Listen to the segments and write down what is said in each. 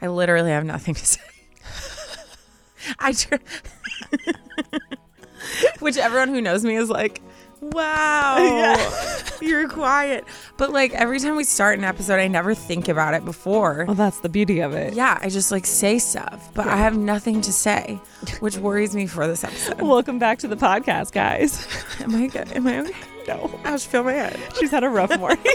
I literally have nothing to say. I tr- which everyone who knows me is like, wow, you're quiet. But like every time we start an episode, I never think about it before. Well, that's the beauty of it. Yeah, I just like say stuff, but I have nothing to say, which worries me for this episode. Welcome back to the podcast, guys. Am I good? Am I okay? No, I just feel my head. she's had a rough morning.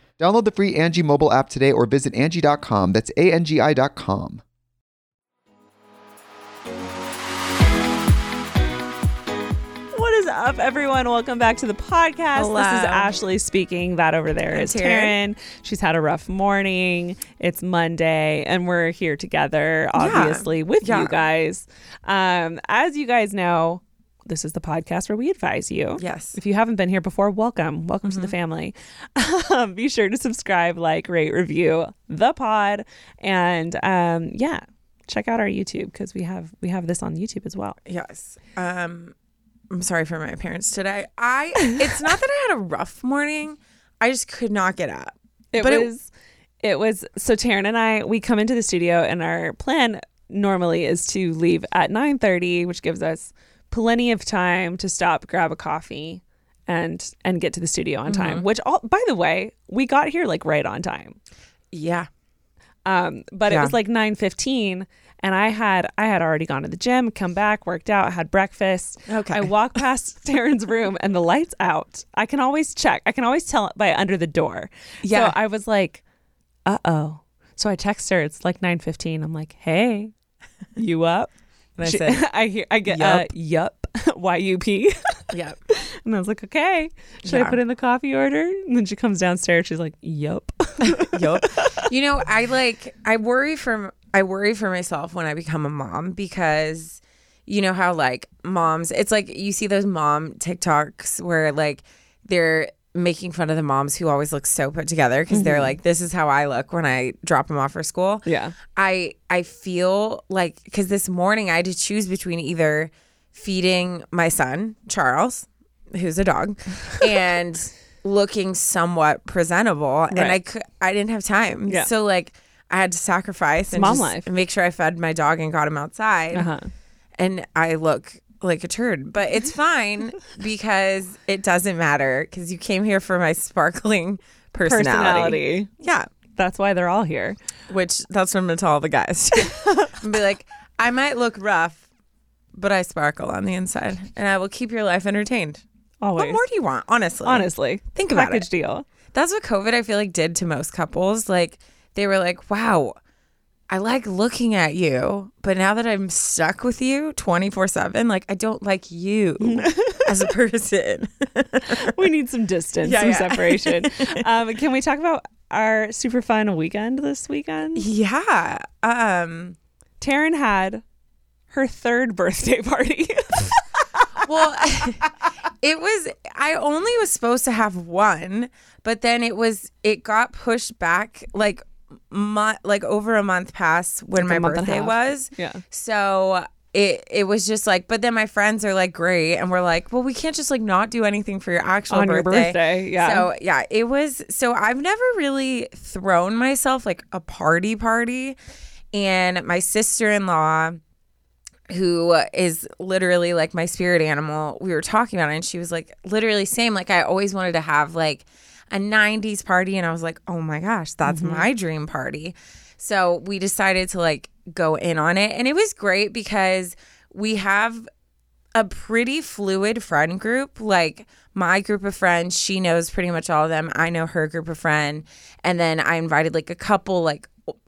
Download the free Angie mobile app today or visit Angie.com. That's A-N-G-I dot com. what is up, everyone? Welcome back to the podcast. Hello. This is Ashley speaking. That over there is Taryne. Taryne. She's had a rough morning. It's Monday, and we're here together, obviously, with Yeah. you guys. Um, as you guys know, this is the podcast where we advise you. Yes. If you haven't been here before, welcome. Welcome to the family. Um, be sure to subscribe, like, rate, review the pod, and um, yeah, check out our YouTube because we have we have this on YouTube as well. Yes. Um, I'm sorry for my appearance today. I. It's not that I had a rough morning. I just could not get up. It But it- was it, was so Taryne and I we come into the studio and our plan normally is to leave at 9:30 which gives us plenty of time to stop grab a coffee and and get to the studio on Mm-hmm. time which all by the way we got here like right on time Yeah. um but it was like 9:15 and I had I had already gone to the gym come back worked out had breakfast Okay. I walk past Taryne's room and the lights out I can always check I can always tell by under the door Yeah. so I was like uh oh. So I text her. It's like nine fifteen. I'm like, hey, you up? And I She- said, I hear. I get uh, yup. Y U P. yeah. And I was like, okay. Should I put in the coffee order? And then she comes downstairs. She's like, yup. Yup. you know, I like I worry for I worry for myself when I become a mom because you know how like moms it's like you see those mom TikToks where like they're making fun of the moms who always look so put together because they're like this is how I look when I drop them off for school. Yeah. I I feel like because this morning I had to choose between either feeding my son Charles, who's a dog, and looking somewhat presentable, and I could I didn't have time, Yeah. so like I had to sacrifice and mom just life. make sure I fed my dog and got him outside, Uh huh. and I look like a turd, but it's fine because it doesn't matter because you came here for my sparkling personality. Personality. Yeah That's why they're all here. which that's what I'm gonna tell all the guys. and be like, I might look rough, but I sparkle on the inside, and I will keep your life entertained. Always. What more do you want? Honestly, Honestly, Think about it. package it. deal. that's what COVID I feel like did to most couples. Like they were like, "Wow, I like looking at you, but now that I'm stuck with you 24 seven, like I don't like you as a person." We need some distance, Yeah, some yeah. separation. um, can we talk about our super fun weekend this weekend? yeah. Um. Taryn had her third birthday party. well, it was. I only was supposed to have one, but then it was. It got pushed back like, mo- like over a month past when Like my month birthday was. Yeah. So it it was just like. But then my friends are like, great, and we're like, well, we can't just like not do anything for your actual On your birthday. birthday, yeah. So yeah, it was. So I've never really thrown myself like a party party, and my sister in law who is literally like my spirit animal we were talking about it and she was like literally same like i always wanted to have like a 90s party and i was like oh my gosh that's mm-hmm. my dream party so we decided to like go in on it and it was great because we have a pretty fluid friend group. Like my group of friends, she knows pretty much all of them. I know her group of friend, and then I invited like a couple like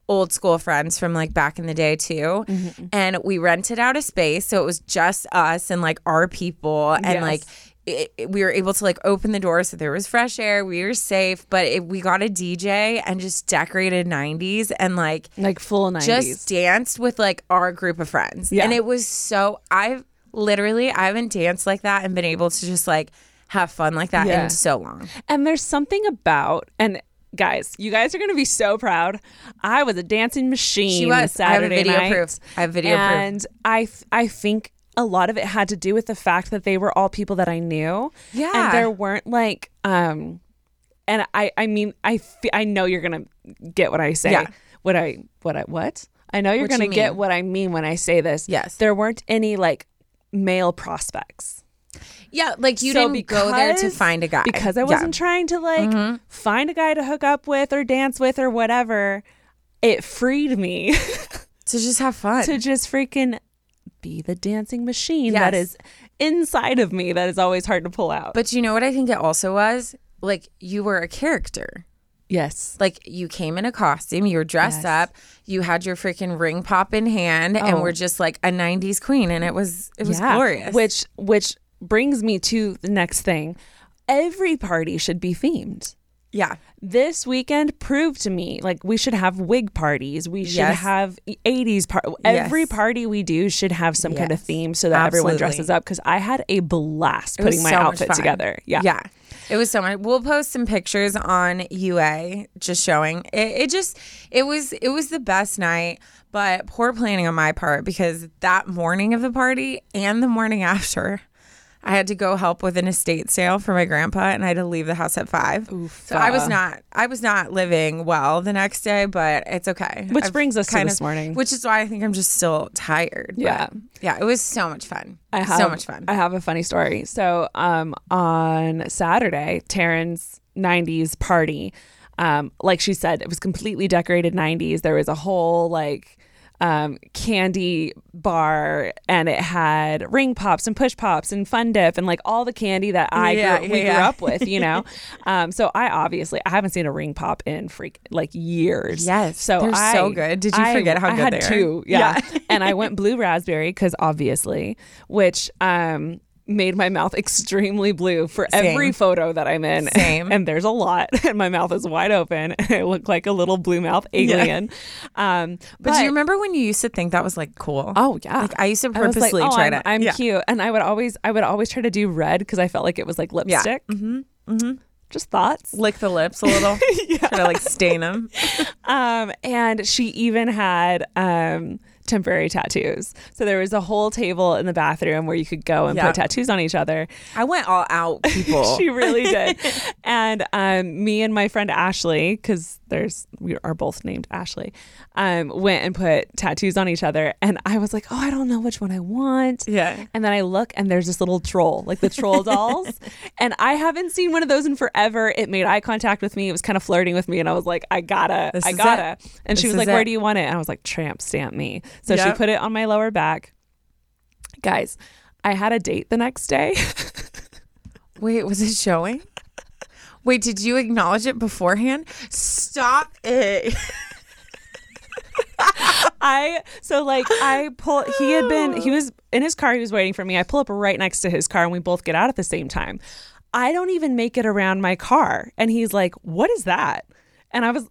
old school friends from like back in the day too. Mm-hmm. And we rented out a space, so it was just us and like our people, and Yes. like. It, it- we were able to like open the door so there was fresh air we were safe but it, we got a dj and just decorated 90s and like Like full 90s. just danced with like our group of friends. Yeah. And it was so I've literally I haven't danced like that and been able to just like have fun like that Yeah. in so long. And there's something about and guys, you guys are gonna be so proud. I was a dancing machine. She was. I have video night, proof. I have video proof. and I I think a lot of it had to do with the fact that they were all people that I knew. Yeah. and there weren't like um, and I I mean I fe- I know you're gonna get what I say. Yeah. What I what I what I know you're gonna get what I mean when I say this. Yes. there weren't any like male prospects. Yeah, like you So didn't go there to find a guy. because I Mm-hmm. wasn't trying to like find a guy to hook up with or dance with or whatever. It freed me to just have fun. to just freaking be the dancing machine that Yes. is inside of me that is always hard to pull out. but you know what I think it also was? Like you were a character. yes. Like you came in a costume, you were dressed Yes. up, you had your freaking ring pop in hand, and Oh. were just like a '90s queen, and it was it was Yeah. glorious. Which which brings me to the next thing. Every party should be themed. yeah, This weekend proved to me like we should have wig parties. We should Yes. have 80s part. Every party we do should have some kind of theme so that everyone dresses up because I had a blast It putting my so outfit together. Yeah. Yeah. It was so much. We'll post some pictures on UA just showing it, it just it was it was the best night, but poor planning on my part because that morning of the party and the morning after I had to go help with an estate sale for my grandpa and I had to leave the house at five. So I was not I was not living well the next day, but it's okay. Which I've brings us to kind this morning. Which is why I think I'm just still tired. Yeah. yeah, it was so much fun. I have, so much fun. I have a funny story. So, um, on Saturday, Taryne's 90s party, um, like she said, it was completely decorated 90s. There was a whole like um, candy bar and it had ring pops and push pops and fun dip and like all the candy that I Yeah, grew, yeah, we grew up with, you know? um, so I obviously, I haven't seen a ring pop in freak like years. Yes, So they're I, so good. Did you I- forget how I good they are? two. Yeah. Yeah. and I went blue raspberry because obviously, which um made my mouth extremely blue for every photo that I'm in. Same. and there's a lot, and my mouth is wide open, and I look like a little blue mouth alien. Um, But, do you remember when you used to think that was like cool? Oh yeah. Like I used to was like, purposely oh, try I'm, to. I'm yeah. cute, and I would always, I would always try to do red because I felt like it was like lipstick. Mm-hmm. Mm-hmm. Just thoughts. Lick the lips a little. yeah. Try to like stain them. Um, and she even had um temporary tattoos. So there was a whole table in the bathroom where you could go and Yeah. put tattoos on each other. I went all out, people. She really did. and um, me and my friend Ashley, because there's we are both named Ashley, um, went and put tattoos on each other. And I was like, oh, I don't know which one I want. Yeah. And then I look and there's this little troll, like the troll dolls. and I haven't seen one of those in forever. It made eye contact with me. It was kind of flirting with me. And I was like, I gotta, This I gotta. it. And she was like, Where do you want it? And I was like, tramp stamp me. So she put it on my lower back. Guys, I had a date the next day. Wait, was it showing? Wait, did you acknowledge it beforehand? Stop it. I so like I pull he had been he was in his car he was waiting for me. I pull up right next to his car and we both get out at the same time. I don't even make it around my car and he's like, "What is that?" And I was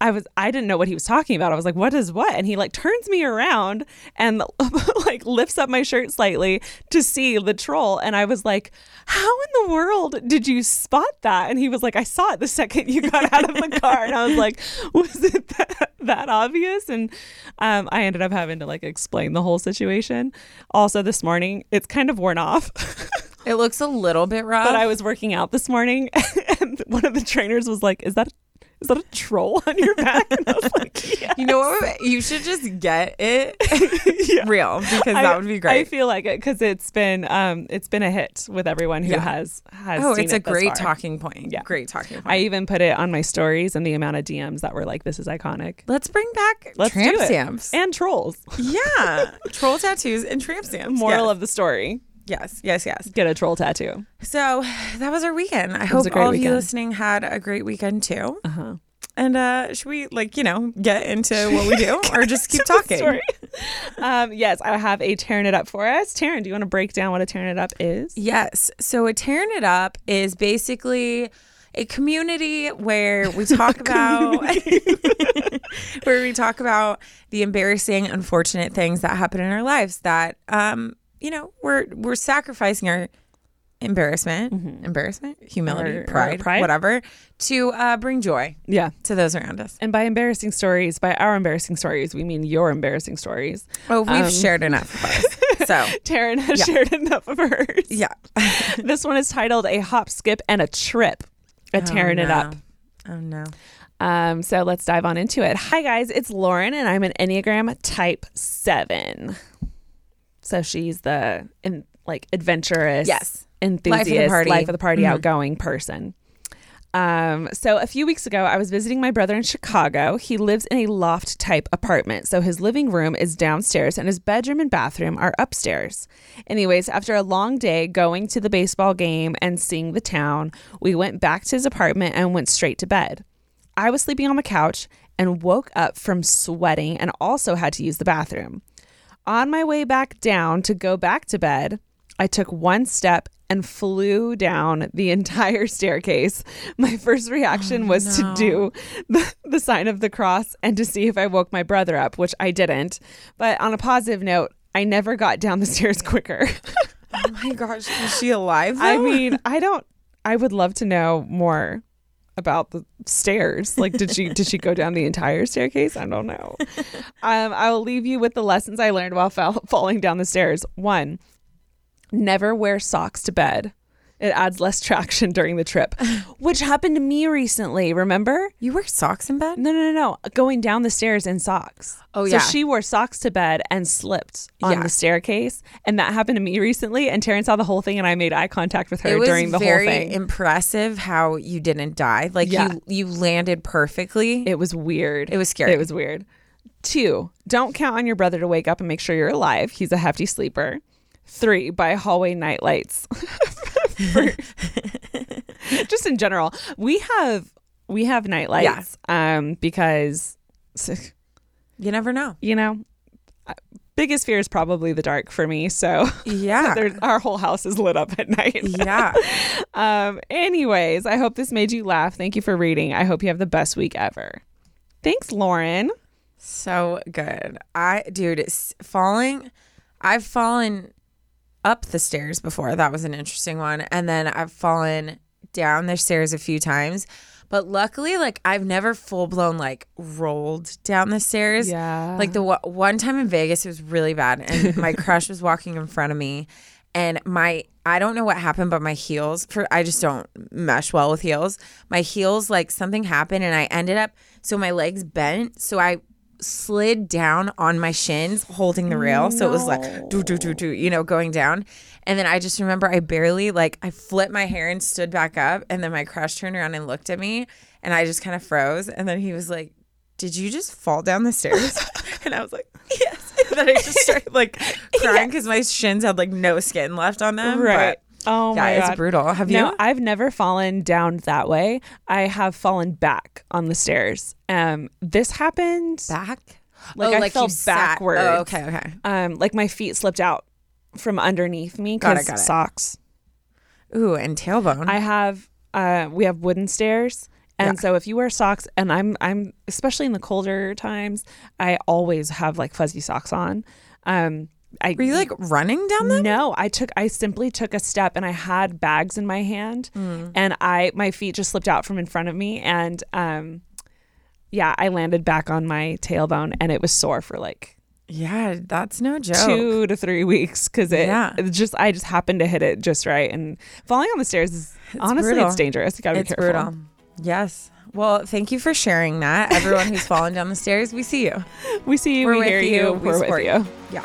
I- was I didn't know what he was talking about. I was like, "What is what?" And he like turns me around and like lifts up my shirt slightly to see the troll. And I was like, "How in the world did you spot that?" And he was like, "I saw it the second you got out of the car." And I was like, "Was it that, that obvious?" And um, I ended up having to like explain the whole situation. Also, this morning, it's kind of worn off. It looks a little bit rough. but I was working out this morning, and one of the trainers was like, "Is that is that a troll on your back?" And I was like, "Yeah." you know what? You should just get it Yeah. real because that would be great. I feel like it because it's been um it's been a hit with everyone who Yeah. has has. oh, it's a it great talking point. Yeah. Great talking point. I even put it on my stories and the amount of DMs that were like, "This is iconic." Let's bring back Let's tramp stamps. and trolls. yeah, troll tattoos and tramp stamps. Moral yes. of the story: yes, yes, yes. get a troll tattoo. So that was our weekend. I hope all of you listening had a great weekend too. Uh huh. And uh should we like you know get into what we do or just keep talking? Um, yes, I have a tearing it up for us. Taryne, do you want to break down what a tearing it up is? Yes. So a tearing it up is basically a community where we talk about where we talk about the embarrassing, unfortunate things that happen in our lives that um, you know, we're we're sacrificing our embarrassment, embarrassment, humility, Or- or pride, pride? whatever, to uh, bring joy Yeah. to those around us. And by embarrassing stories, by our embarrassing stories, we mean your embarrassing stories. Oh, we've Um, shared enough of ours. So Taryne has Yeah. shared enough of hers. yeah. this one is titled A Hop, Skip, and a Trip. A tearing oh, it up. Oh no. Um, so let's dive on into it. Hi guys, it's Lauren and I'm an Enneagram type seven. So she's the in, like adventurous, Yes. enthusiast, Life of the party. life of the party Mhm. outgoing person. Um, so a few weeks ago, I was visiting my brother in Chicago. He lives in a loft type apartment. So his living room is downstairs and his bedroom and bathroom are upstairs. Anyways, after a long day going to the baseball game and seeing the town, we went back to his apartment and went straight to bed. I was sleeping on the couch and woke up from sweating and also had to use the bathroom. On my way back down to go back to bed, I took one step and flew down the entire staircase. My first reaction oh, was no. to do the, the sign of the cross and to see if I woke my brother up, which I didn't. But on a positive note, I never got down the stairs quicker. Oh my gosh, is she alive? I mean, I don't I would love to know more about the stairs. Like did she did she go down the entire staircase? I don't know. Um I will leave you with the lessons I learned while fall, falling down the stairs. One, never wear socks to bed. It adds less traction during the trip, which happened to me recently, remember? you wear socks in bed? No, no, no, no. Going down the stairs in socks. Oh, yeah. So she wore socks to bed and slipped on Yeah. the staircase. And that happened to me recently. And Taryne saw the whole thing and I made eye contact with her during the whole thing. impressive how you didn't die. Like Yeah. you you landed perfectly. it was weird. It was scary. It was weird. Two, don't count on your brother to wake up and make sure you're alive. He's a hefty sleeper. Three, buy hallway night lights. For- just in general, we have we have night lights um because you never know. you know, uh, biggest fear is probably the dark for me. So Yeah. there's, our whole house is lit up at night. yeah. um. Anyways, I hope this made you laugh. Thank you for reading. I hope you have the best week ever. Thanks, Lauren. So good. I dude, it's falling I've fallen up the stairs before. That was an interesting one. And then I've fallen down the stairs a few times. But luckily, like I've never full blown like rolled down the stairs. Yeah. Like the wa- one time in Vegas, it was really bad, and my crush was walking in front of me, and my I don't know what happened, but my heels for I just don't mesh well with heels. My heels like something happened, and I ended up so my legs bent, so I slid down on my shins holding the rail. So it was like do do do do you know going down. And then i just remember i barely like i flipped my hair and stood back up. And then my crush turned around and looked at me and i just kind of froze. And then he was like did you just fall down the stairs? And i was like yes. And then i just started like crying because my shins had like no skin left on them right. but Oh yeah my it's brutal have you No, you I've never fallen down that way. I have fallen back on the stairs. Um, this happened. back Like, oh, I like fell sat- backwards. oh okay okay Um, like my feet slipped out from underneath me because socks. ooh and tailbone I have. Uh, we have wooden stairs, And so if you wear socks and I'm I'm especially in the colder times, I always have like fuzzy socks on. Um I Were you like running down them? no, I took I simply took a step and I had bags in my hand Mm. and I my feet just slipped out from in front of me and um yeah, I landed back on my tailbone and it was sore for like Yeah, that's no joke. two to three weeks because it, Yeah. it just I just happened to hit it just right and falling on the stairs is honestly brutal. it's dangerous. You gotta It's be careful. brutal. Yes. Well, thank you for sharing that. Everyone who's fallen down the stairs, we see you. We see you, We're we hear you, you, we we're support you. Yeah.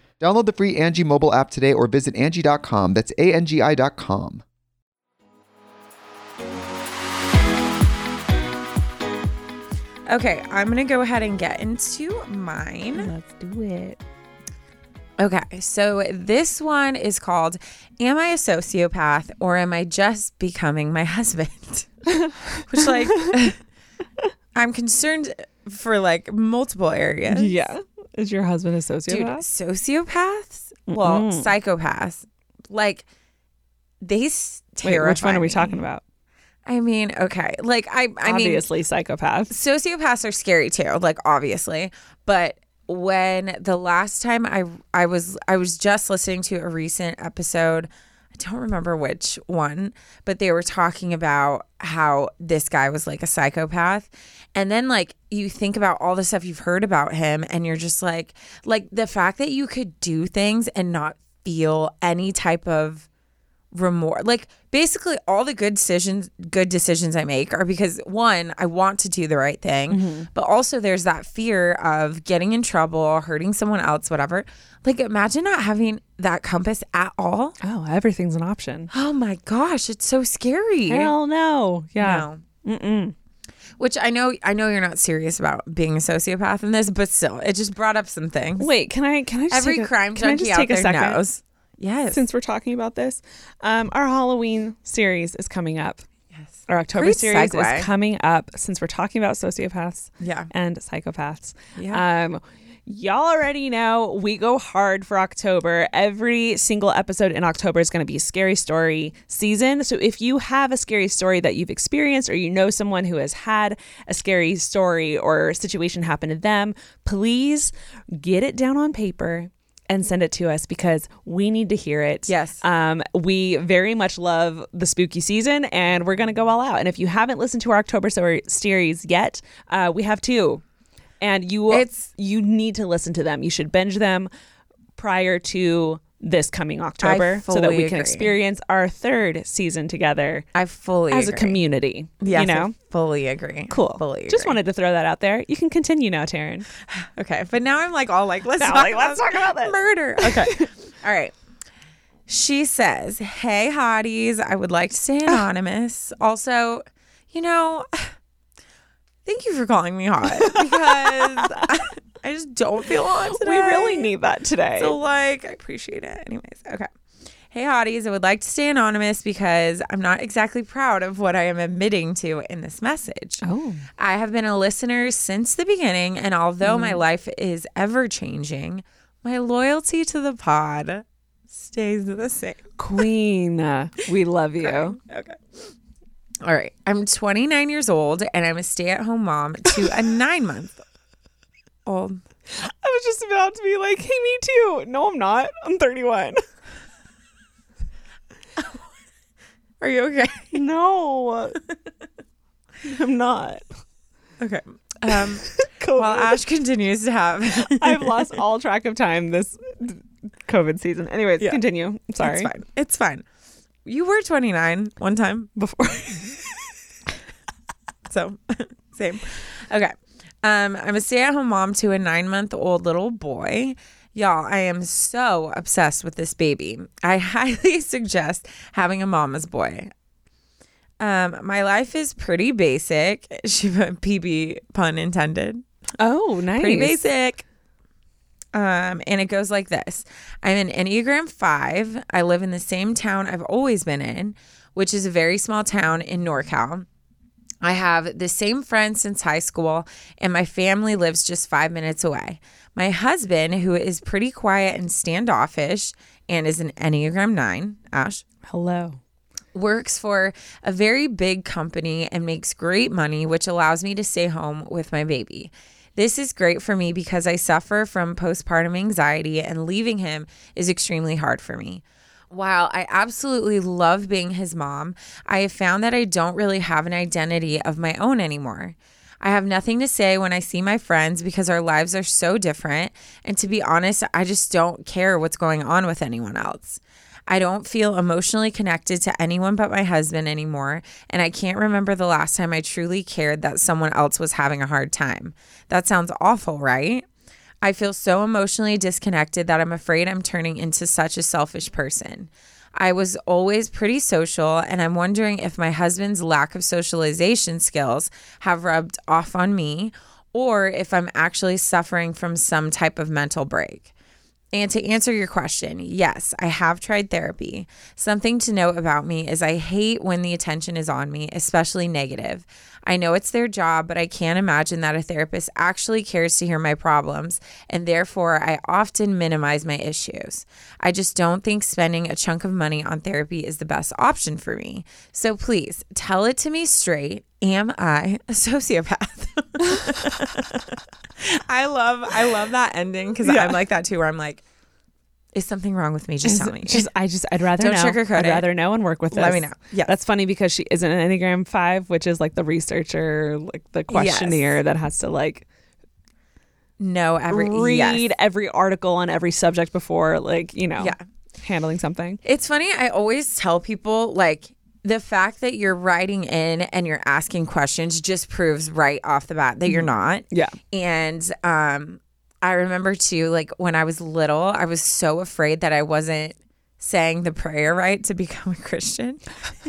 Download the free Angie mobile app today or visit Angie.com. That's A-N-G-I dot com. Okay, I'm going to go ahead and get into mine. Let's do it. Okay, so this one is called Am I a Sociopath or Am I Just Becoming My Husband? Which, like, I'm concerned for like multiple areas. Yeah. Is your husband a sociopath? Dude, sociopath? sociopaths? Well, psychopaths. Like, they s- Wait, which one are we me. talking about? I mean, okay. Like, I, I mean, Obviously, psychopaths. sociopaths are scary too like obviously but when the last time i i was i was just listening to a recent episode don't remember which one but they were talking about how this guy was like a psychopath. And then like you think about all the stuff you've heard about him and you're just like like the fact that you could do things and not feel any type of remorse like basically all the good decisions good decisions i make are because one i want to do the right thing mm-hmm. but also there's that fear of getting in trouble hurting someone else whatever like imagine not having that compass at all Oh, everything's an option. oh my gosh it's so scary Hell no. Yeah. no. Mm-mm. which i know i know you're not serious about being a sociopath in this but still it just brought up some things Wait, can I? Can I? Just every take a, crime can I junkie just out take a there second? knows yes Since we're talking about this, um, our Halloween series is coming up. yes Our October Great series segue. is coming up. Since we're talking about sociopaths yeah and psychopaths, Yeah. Um, y'all already know we go hard for October. Every single episode in October is going to be a scary story season. So if you have a scary story that you've experienced or you know someone who has had a scary story or situation happen to them, please get it down on paper and send it to us because we need to hear it. Yes. Um, we very much love the spooky season and we're going to go all out. And if you haven't listened to our October series yet, uh, we have two. And you It's- you need to listen to them. You should binge them prior to this coming October so that we can agree. experience our third season together I fully as a community. Yes, you I know? fully agree. Cool. Fully Just agree. wanted to throw that out there. You can continue now, Taryne. Okay, but now I'm like all like, let's Now, talk, like, let's talk about this. murder. Okay, all right. She says, "Hey, hotties, I would like to stay anonymous. also, you know, thank you for calling me hot because I, just don't feel hot today. We really need that today. So like, I appreciate it. Anyways, okay. Hey hotties, I would like to stay anonymous because I'm not exactly proud of what I am admitting to in this message. oh. I have been a listener since the beginning, and although my mm. life is ever changing, my loyalty to the pod stays the same. Queen, we love you. Okay. All right. I'm 29 years old, and I'm a stay at home mom to a nine month old. I was just about to be like, hey, me too. No, I'm not. I'm 31. Are you okay? no, I'm not. Okay. Um, while Ash continues to have. I've lost all track of time this COVID season. Anyways, Yeah. continue. I'm sorry. It's fine. It's fine. You were 29 one time before. so, same. Okay. Um, I'm a stay at home mom to a nine month old little boy. Y'all, I am so obsessed with this baby. I highly suggest having a mama's boy. Um, my life is pretty basic. She put PB pun intended Oh, nice. pretty basic. Um, and it goes like this I'm an Enneagram 5. I live in the same town I've always been in, which is a very small town in NorCal. I have the same friends since high school, and my family lives just five minutes away. My husband, who is pretty quiet and standoffish and is an Enneagram 9, Ash, Hello. works for a very big company and makes great money, which allows me to stay home with my baby. This is great for me because I suffer from postpartum anxiety, and leaving him is extremely hard for me. While I absolutely love being his mom, I have found that I don't really have an identity of my own anymore. I have nothing to say when I see my friends because our lives are so different. And to be honest, I just don't care what's going on with anyone else. I don't feel emotionally connected to anyone but my husband anymore. And I can't remember the last time I truly cared that someone else was having a hard time. That sounds awful, right? I feel so emotionally disconnected that I'm afraid I'm turning into such a selfish person. I was always pretty social, and I'm wondering if my husband's lack of socialization skills have rubbed off on me or if I'm actually suffering from some type of mental break. And to answer your question, yes, I have tried therapy. Something to note about me is I hate when the attention is on me, especially negative. I know it's their job, but I can't imagine that a therapist actually cares to hear my problems, and therefore I often minimize my issues. I just don't think spending a chunk of money on therapy is the best option for me. So please tell it to me straight. Am I a sociopath? I love I love that ending because Yeah. I'm like that too, where I'm like, is something wrong with me? Just tell me. Just, I just, I'd rather Don't know. sugarcoat I'd it. rather know and work with this. Let me know. Yes. That's funny because she isn't an Enneagram 5, which is like the researcher, like the questionnaire that has to like know every read yes. every article on every subject before, like, you know, Yeah. handling something. It's funny. I always tell people like the fact that you're writing in and you're asking questions just proves right off the bat that you're not. Yeah. And um, I remember too, like when I was little, I was so afraid that I wasn't saying the prayer right to become a Christian.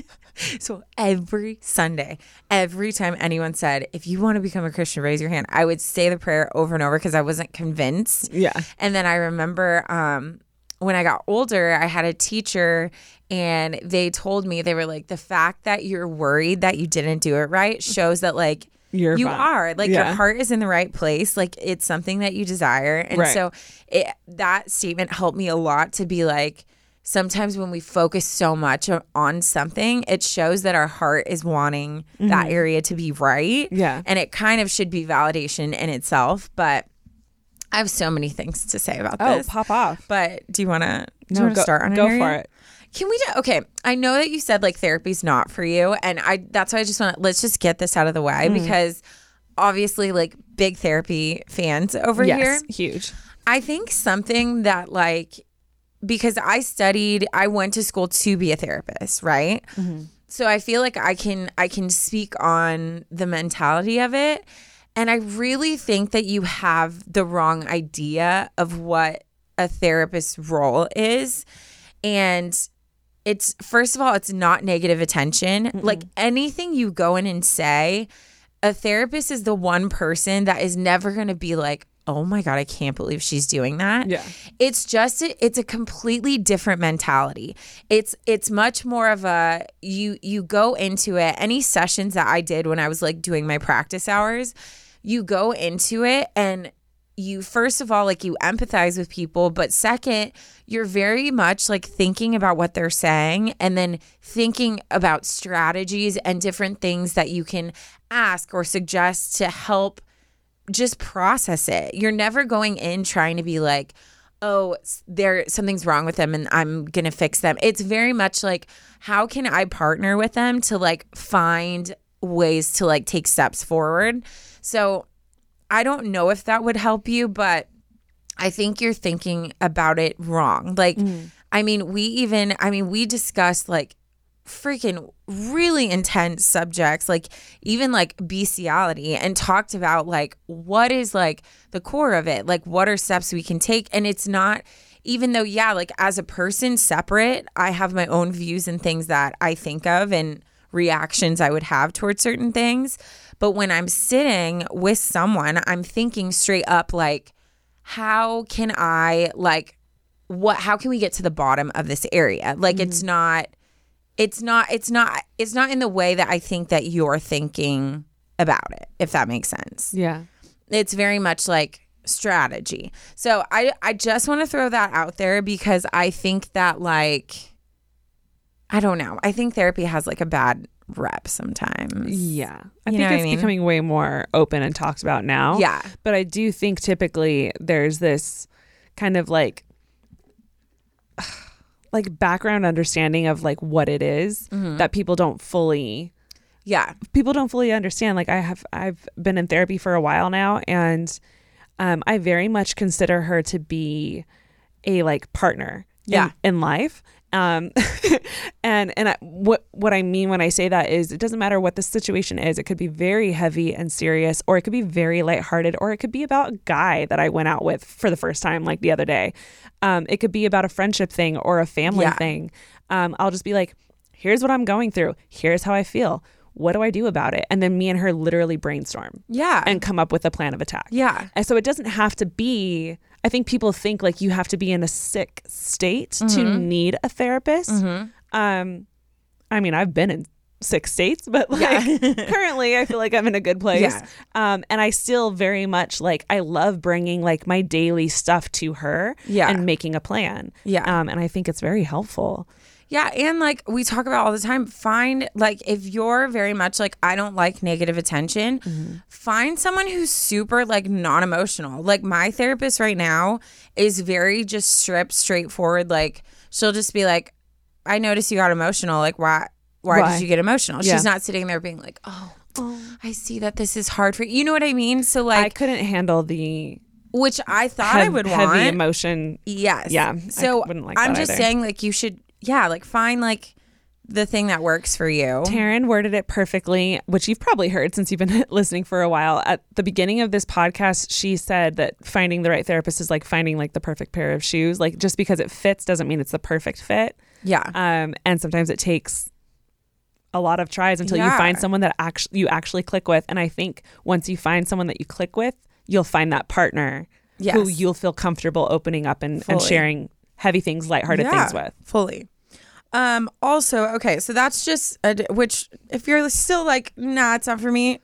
so every Sunday, every time anyone said, if you want to become a Christian, raise your hand, I would say the prayer over and over because I wasn't convinced. Yeah. And then I remember um, when I got older, I had a teacher and they told me, they were like, the fact that you're worried that you didn't do it right shows that, like, You're you are like Yeah. your heart is in the right place like it's something that you desire and Right. so it, that statement helped me a lot to be like sometimes when we focus so much on something it shows that our heart is wanting that area to be right Mm-hmm. Yeah. and it kind of should be validation in itself but i have so many things to say about Oh, this pop off. but do you want to No, want to go, start on it? go an for it. Can we do okay? I know that you said like therapy's not for you, and I that's why I just want to let's just get this out of the way Mm-hmm. because obviously like big therapy fans over yes, here. huge. I think something that like because I studied, I went to school to be a therapist, right? So I feel like I can I can speak on the mentality of it. And I really think that you have the wrong idea of what a therapist's role is. And it's first of all, it's not negative attention. Like anything you go in and say, a therapist is the one person that is never going to be like, "Oh my god, I can't believe she's doing that." Yeah. It's just a, it's a completely different mentality. It's it's much more of a you you go into it. Any sessions that I did when I was like doing my practice hours, you go into it and you first of all like you empathize with people but second you're very much like thinking about what they're saying and then thinking about strategies and different things that you can ask or suggest to help just process it. You're never going in trying to be like oh there something's wrong with them and i'm gonna fix them. It's very much like how can i partner with them to like find ways to like take steps forward so I don't know if that would help you, but I think you're thinking about it wrong. Like, mm. I mean, we even, I mean, we discussed like freaking really intense subjects, like even like bestiality, and talked about like what is like the core of it, like what are steps we can take. And it's not, even though, yeah, like as a person separate, I have my own views and things that I think of and reactions I would have towards certain things. But when I'm sitting with someone, I'm thinking straight up like, how can I like what how can we get to the bottom of this area? Like it's mm-hmm. not it's not it's not it's not in the way that I think that you're thinking about it, if that makes sense Yeah. it's very much like strategy. So I I just want to throw that out there because I think that like I don't know. I think therapy has like a bad rep sometimes. Yeah. I You think what I it's mean? becoming way more open and talked about now. Yeah. But I do think typically there's this kind of like like background understanding of like what it is Mm-hmm. that people don't fully Yeah. people don't fully understand. Like I have I've been in therapy for a while now and um I very much consider her to be a like partner in- Yeah. in, life. Um and and I, what what I mean when I say that is it doesn't matter what the situation is. It could be very heavy and serious or it could be very lighthearted or it could be about a guy that I went out with for the first time like the other day. Um it could be about a friendship thing or a family Yeah. thing. Um I'll just be like here's what I'm going through. Here's how I feel. What do I do about it? And then me and her literally brainstorm Yeah. and come up with a plan of attack. yeah. And so it doesn't have to be, I think people think like you have to be in a sick state to Mm-hmm. need a therapist. Um, I mean, I've been in sick states, but like currently I feel like I'm in a good place. Yeah. Um, and I still very much like, I love bringing like my daily stuff to her Yeah. and making a plan. Yeah. Um, and I think it's very helpful. Yeah, and like we talk about all the time, find like if you're very much like I don't like negative attention, mm-hmm. find someone who's super like non-emotional. Like my therapist right now is very just stripped, straightforward. Like she'll just be like, "I noticed you got emotional. Like why? Why, Why? did you get emotional?" Yeah. She's not sitting there being like, oh, "Oh, I see that this is hard for you." You know what I mean? So like, I couldn't handle the which I thought I hev- would heavy want. emotion. Yes. Yeah, I So wouldn't like I'm that just either. saying, like, you should, yeah, like, find like the thing that works for you. Taryne worded it perfectly, which you've probably heard since you've been listening for a while. At the beginning of this podcast, she said that finding the right therapist is like finding like the perfect pair of shoes. Like just because it fits doesn't mean it's the perfect fit. Yeah. Um, and sometimes it takes a lot of tries until you find someone that actually you actually click with. And I think once you find someone that you click with, you'll find that partner who you'll feel comfortable opening up and, and sharing heavy things, lighthearted Yeah, things with. fully. Um. Also, okay, so that's just a, which if you're still like, nah, it's not for me.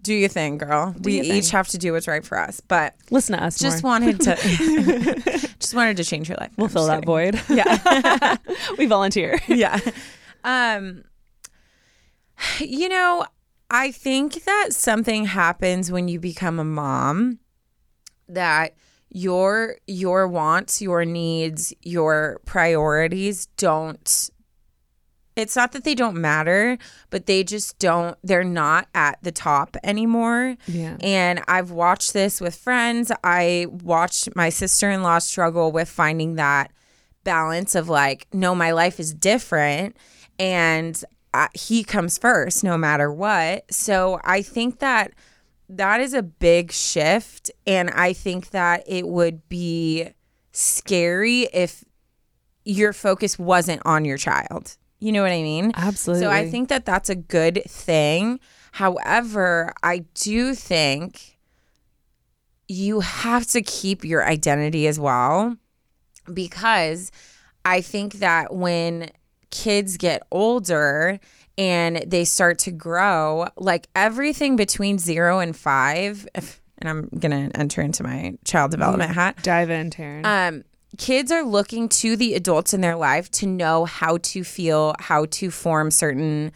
Do your thing, girl. we your each thing. have to do what's right for us. But Listen to us. just more. wanted to, just wanted to change your life. we'll I'm fill that void. Yeah. we volunteer. yeah. Um you know, I think that something happens when you become a mom that your your wants, your needs, your priorities don't it's not that they don't matter, but they just don't they're not at the top anymore. Yeah. And I've watched this with friends. I watched my sister-in-law struggle with finding that balance of like, no, my life is different and I, he comes first no matter what. So I think that that is a big shift. And I think that it would be scary if your focus wasn't on your child. You know what I mean? Absolutely. So I think that that's a good thing. However, I do think you have to keep your identity as well because I think that when kids get older and they start to grow, like everything between zero and five, if, and I'm going to enter into my child development hat. Dive in, Taryne. Um, kids are looking to the adults in their life to know how to feel, how to form certain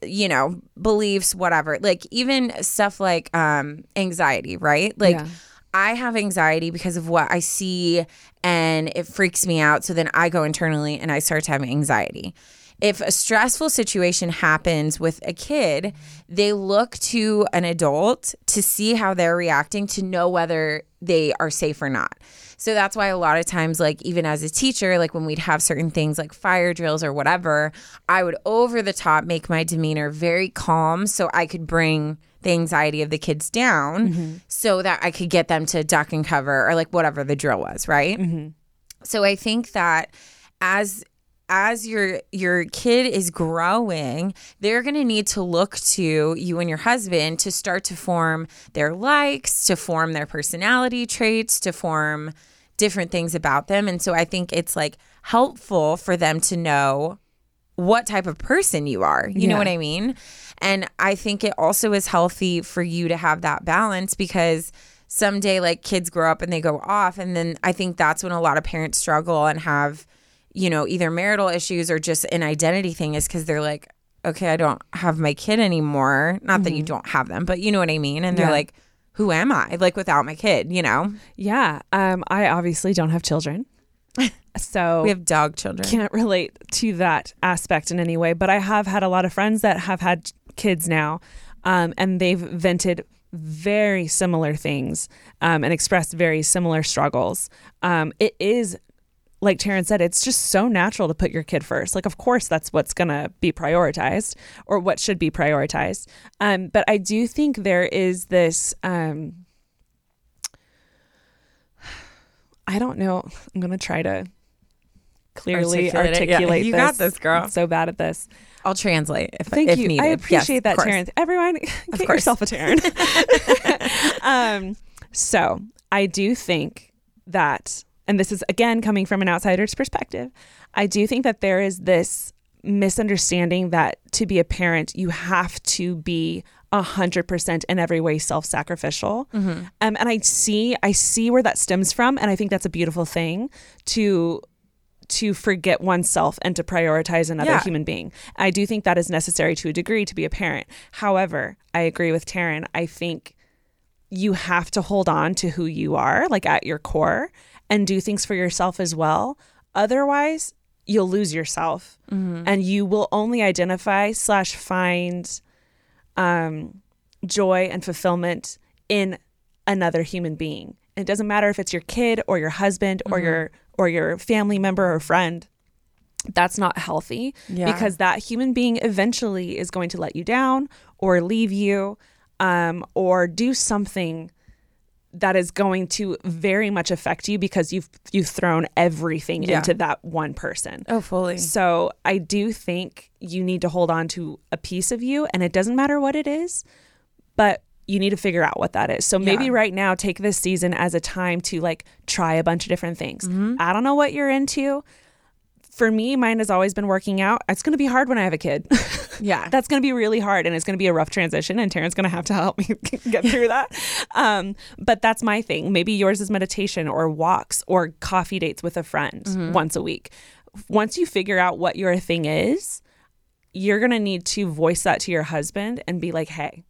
you know beliefs whatever like even stuff like um anxiety right like Yeah. i have anxiety because of what i see and it freaks me out so then i go internally and i start to have anxiety if a stressful situation happens with a kid they look to an adult to see how they're reacting to know whether they are safe or not. So that's why a lot of times, like even as a teacher, like when we'd have certain things like fire drills or whatever, I would over the top make my demeanor very calm so I could bring the anxiety of the kids down mm-hmm. so that I could get them to duck and cover or like whatever the drill was, right? Mm-hmm. So I think that as as your your kid is growing, they're going to need to look to you and your husband to start to form their likes, to form their personality traits, to form different things about them. And so I think it's like helpful for them to know what type of person you are. You know what I mean? And I think it also is healthy for you to have that balance because someday like kids grow up and they go off and then I think that's when a lot of parents struggle and have you know either marital issues or just an identity thing is cuz they're like okay, I don't have my kid anymore. Not that you don't have them, but you know what I mean? And they're Mm-hmm. Yeah. like who am I? Like without my kid, you know? yeah. Um, I obviously don't have children. So We have dog children. can't relate to that aspect in any way, but I have had a lot of friends that have had kids now, um, and they've vented very similar things um, and expressed very similar struggles. Um, it is, like Taryne said, it's just so natural to put your kid first. Like, of course, that's what's going to be prioritized or what should be prioritized. Um, but I do think there is this. Um, I don't know. I'm going to try to clearly Articulate articulate, Yeah, you this. got this, girl. I'm so bad at this. I'll translate if, Thank if you. needed. I appreciate of that. Taryne. Everyone, get course. yourself a Taryne. um, so I do think that, and this is again coming from an outsider's perspective, I do think that there is this misunderstanding that to be a parent, you have to be a hundred percent in every way self-sacrificial. Mm-hmm. Um, and I see, I see where that stems from, and I think that's a beautiful thing to to forget oneself and to prioritize another Yeah. human being. I do think that is necessary to a degree to be a parent. However, I agree with Taryne. I think you have to hold on to who you are, like at your core, and do things for yourself as well. Otherwise, you'll lose yourself and you will only identify slash find um, joy and fulfillment in another human being. It doesn't matter if it's your kid or your husband or your or your family member or friend. That's not healthy Yeah. because that human being eventually is going to let you down or leave you um, or do something that is going to very much affect you because you've you've thrown everything Yeah. into that one person. Oh, fully. So I do think you need to hold on to a piece of you, and it doesn't matter what it is, but you need to figure out what that is. So maybe Yeah. right now, take this season as a time to like try a bunch of different things. Mm-hmm. I don't know what you're into. For me, mine has always been working out. It's going to be hard when I have a kid. Yeah. That's going to be really hard and it's going to be a rough transition and Taryne's going to have to help me get through that. Um, but that's my thing. Maybe yours is meditation or walks or coffee dates with a friend Mm-hmm. once a week. Once you figure out what your thing is, you're going to need to voice that to your husband and be like, "Hey,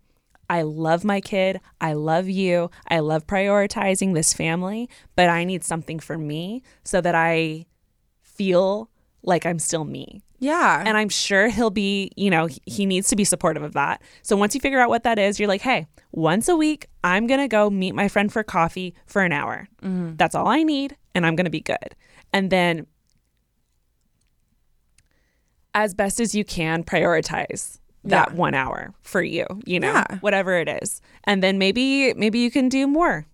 I love my kid. I love you. I love prioritizing this family, but I need something for me so that I feel like I'm still me. Yeah. And I'm sure he'll be, you know, he needs to be supportive of that. So once you figure out what that is, you're like, hey, once a week, I'm going to go meet my friend for coffee for an hour. Mm-hmm. That's all I need. And I'm going to be good. And then, as best as you can, prioritize that yeah. one hour for you, you know, yeah. whatever it is. And then maybe, maybe you can do more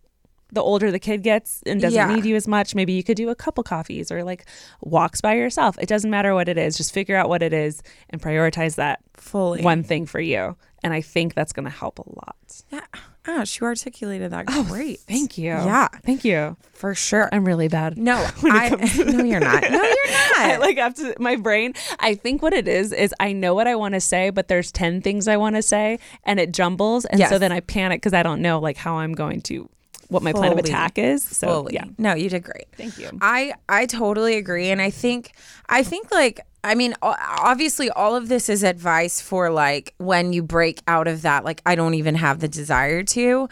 the older the kid gets and doesn't Yeah. need you as much, maybe you could do a couple coffees or like walks by yourself. It doesn't matter what it is. Just figure out what it is and prioritize that Fully. one thing for you. And I think that's going to help a lot. Yeah. Ash, you articulated that oh, great. Thank you. Yeah, Thank you. for sure. I'm really bad. no, I, no, you're not. No, you're not. I like to my brain. I think what it is is I know what I want to say, but there's ten things I want to say, and it jumbles, and so then I panic because I don't know like how I'm going to what my plan of attack is. So Fully. yeah, No, you did great. Thank you. I I totally agree, and I think I think like I mean obviously all of this is advice for like when you break out of that like I don't even have the desire to,